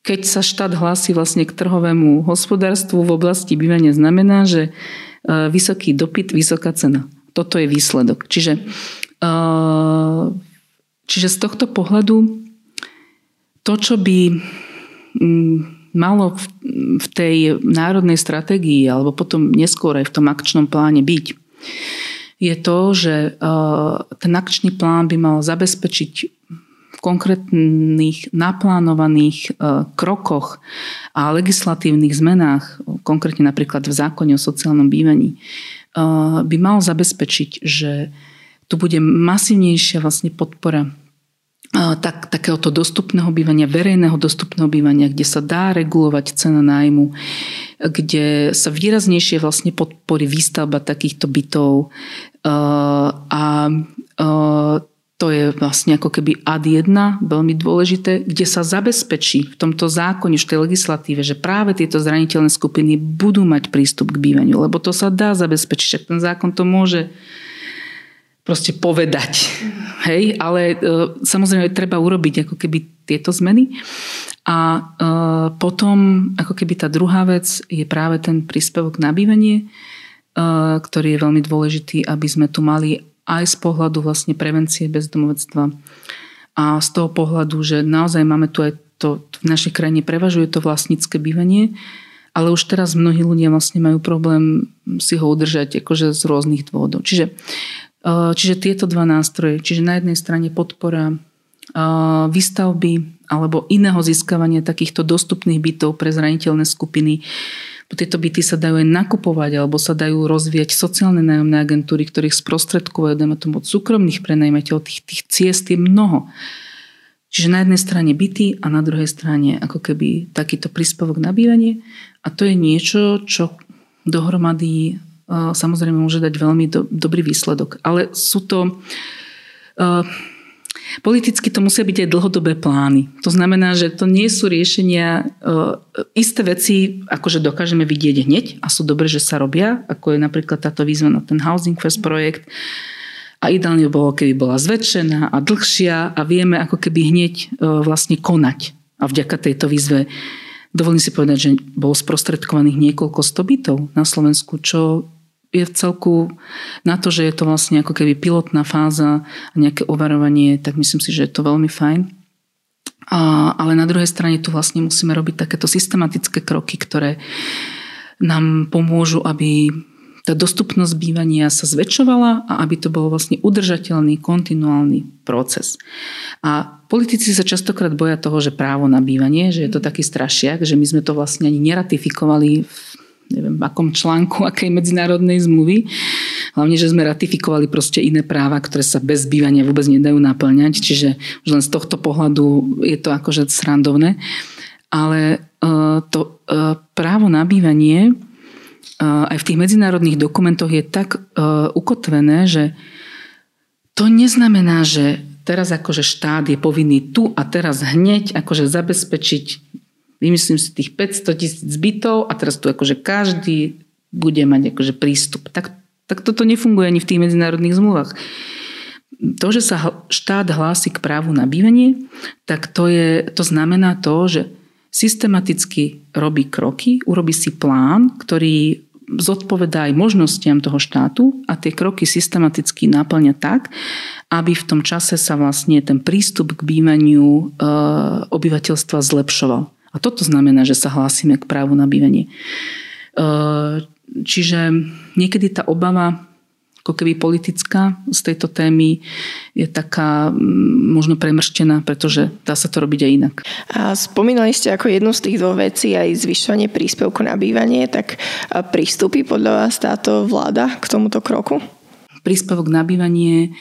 keď sa štát hlási vlastne k trhovému hospodárstvu v oblasti bývania znamená, že uh, vysoký dopyt, vysoká cena. Toto je výsledok. Čiže, uh, čiže z tohto pohľadu to, čo by um, malo v, v tej národnej stratégii alebo potom neskôr aj v tom akčnom pláne byť, je to, že uh, ten akčný plán by mal zabezpečiť v konkrétnych naplánovaných uh, krokoch a legislatívnych zmenách, konkrétne napríklad v zákone o sociálnom bývaní, uh, by mal zabezpečiť, že tu bude masívnejšia vlastne podpora tak, takéhoto dostupného bývania, verejného dostupného bývania, kde sa dá regulovať cena nájmu, kde sa výraznejšie vlastne podporí výstavba takýchto bytov. A to je vlastne ako keby ad 1, veľmi dôležité, kde sa zabezpečí v tomto zákone, v tej legislatíve, že práve tieto zraniteľné skupiny budú mať prístup k bývaniu, lebo to sa dá zabezpečiť, však ten zákon to môže proste povedať. Hej, ale e, samozrejme treba urobiť ako keby tieto zmeny. A e, potom ako keby tá druhá vec je práve ten príspevok na bývanie, e, ktorý je veľmi dôležitý, aby sme tu mali aj z pohľadu vlastne prevencie bezdomovectva a z toho pohľadu, že naozaj máme tu aj to, v našej krajine prevažuje to vlastnícke bývanie, ale už teraz mnohí ľudia vlastne majú problém si ho udržať akože z rôznych dôvodov. Čiže Čiže tieto dva nástroje, čiže na jednej strane podpora výstavby alebo iného získavania takýchto dostupných bytov pre zraniteľné skupiny. Tieto byty sa dajú aj nakupovať alebo sa dajú rozvíjať sociálne nájomné agentúry, ktorých sprostredkovajú, dajme tomu od súkromných prenajímateľov, tých, tých ciest je mnoho. Čiže na jednej strane byty a na druhej strane ako keby takýto príspevok na bývanie. A to je niečo, čo dohromady samozrejme môže dať veľmi do, dobrý výsledok. Ale sú to... Politicky to musia byť aj dlhodobé plány. To znamená, že to nie sú riešenia, isté veci, akože dokážeme vidieť hneď a sú dobré, že sa robia, ako je napríklad táto výzva na ten Housing First projekt. A ideálne bolo, keby bola zväčšená a dlhšia a vieme ako keby hneď vlastne konať. A vďaka tejto výzve dovolím si povedať, že bolo sprostredkovaných niekoľko stobytov na Slovensku, čo je v celku na to, že je to vlastne ako keby pilotná fáza a nejaké overovanie, tak myslím si, že je to veľmi fajn. A, ale na druhej strane tu vlastne musíme robiť takéto systematické kroky, ktoré nám pomôžu, aby tá dostupnosť bývania sa zväčšovala a aby to bol vlastne udržateľný, kontinuálny proces. A politici sa častokrát boja toho, že právo na bývanie, že je to taký strašiak, že my sme to vlastne ani neratifikovali v neviem, akom článku, akej medzinárodnej zmluvy. Hlavne, že sme ratifikovali proste iné práva, ktoré sa bez bývania vôbec nedajú naplňať. Čiže už len z tohto pohľadu je to akože srandovné. Ale uh, to uh, právo na bývanie aj v tých medzinárodných dokumentoch je tak uh, ukotvené, že to neznamená, že teraz akože štát je povinný tu a teraz hneď akože zabezpečiť, vymyslím si tých 500 tisíc bytov a teraz tu akože každý bude mať akože prístup. Tak, tak toto nefunguje ani v tých medzinárodných zmluvách. To, že sa štát hlási k právu na bývanie, tak to, je, to znamená to, že systematicky robí kroky, urobí si plán, ktorý zodpovedá aj možnostiam toho štátu a tie kroky systematicky naplňa tak, aby v tom čase sa vlastne ten prístup k bývaniu e, obyvateľstva zlepšoval. A toto znamená, že sa hlásime k právu na bývanie. E, čiže niekedy tá obava ako keby politická z tejto témy je taká mm, možno premrštená, pretože dá sa to robiť aj inak. A spomínali ste ako jednu z tých dvoch vecí aj zvyšovanie príspevku na bývanie, tak prístupy podľa vás táto vláda k tomuto kroku? Príspevok na bývanie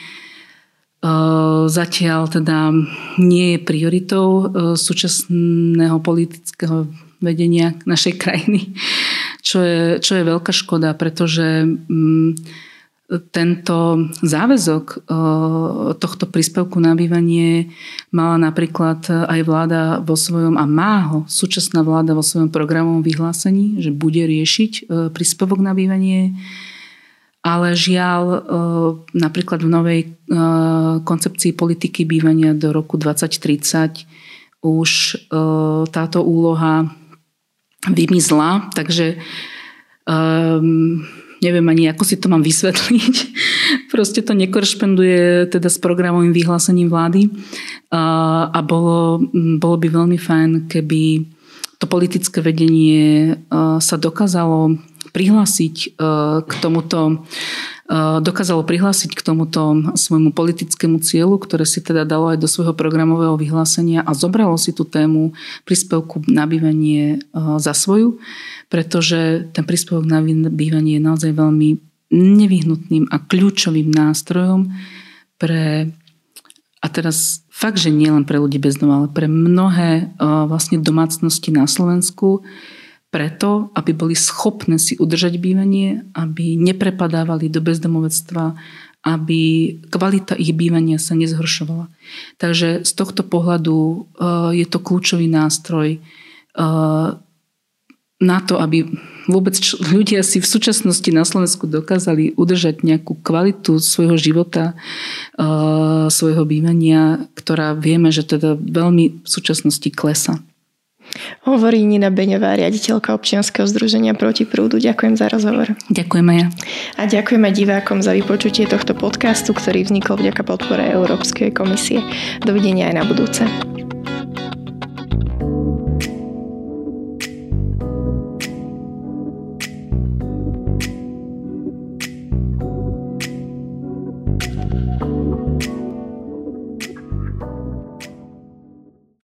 zatiaľ teda nie je prioritou súčasného politického vedenia našej krajiny, čo je, čo je veľká škoda, pretože mm, tento záväzok eh, tohto príspevku na bývanie mala napríklad aj vláda vo svojom, a má ho súčasná vláda vo svojom programovom vyhlásení, že bude riešiť príspevok na bývanie, ale žiaľ eh, napríklad v novej koncepcii politiky bývania do roku 2030 už táto úloha vymizla, takže um, neviem ani, ako si to mám vysvetliť. Proste to nekorešpenduje teda s programovým vyhlásením vlády a, a bolo, bolo by veľmi fajn, keby to politické vedenie sa dokázalo prihlásiť k tomuto dokázalo prihlásiť k tomuto svojmu politickému cieľu, ktoré si teda dalo aj do svojho programového vyhlásenia a zobralo si tú tému príspevku na bývanie za svoju pretože ten príspevok na bývanie je naozaj veľmi nevyhnutným a kľúčovým nástrojom pre, a teraz fakt, že nie len pre ľudí bez domova, ale pre mnohé vlastne domácnosti na Slovensku, preto, aby boli schopné si udržať bývanie, aby neprepadávali do bezdomovectva, aby kvalita ich bývania sa nezhoršovala. Takže z tohto pohľadu je to kľúčový nástroj na to, aby vôbec ľudia si v súčasnosti na Slovensku dokázali udržať nejakú kvalitu svojho života, uh, svojho bývania, ktorá vieme, že teda veľmi v súčasnosti klesa. Hovorí Nina Beňová, riaditeľka občianskeho združenia Proti prúdu. Ďakujem za rozhovor. Ďakujem aj ja. A ďakujeme divákom za vypočutie tohto podcastu, ktorý vznikol vďaka podpore Európskej komisie. Dovidenia aj na budúce.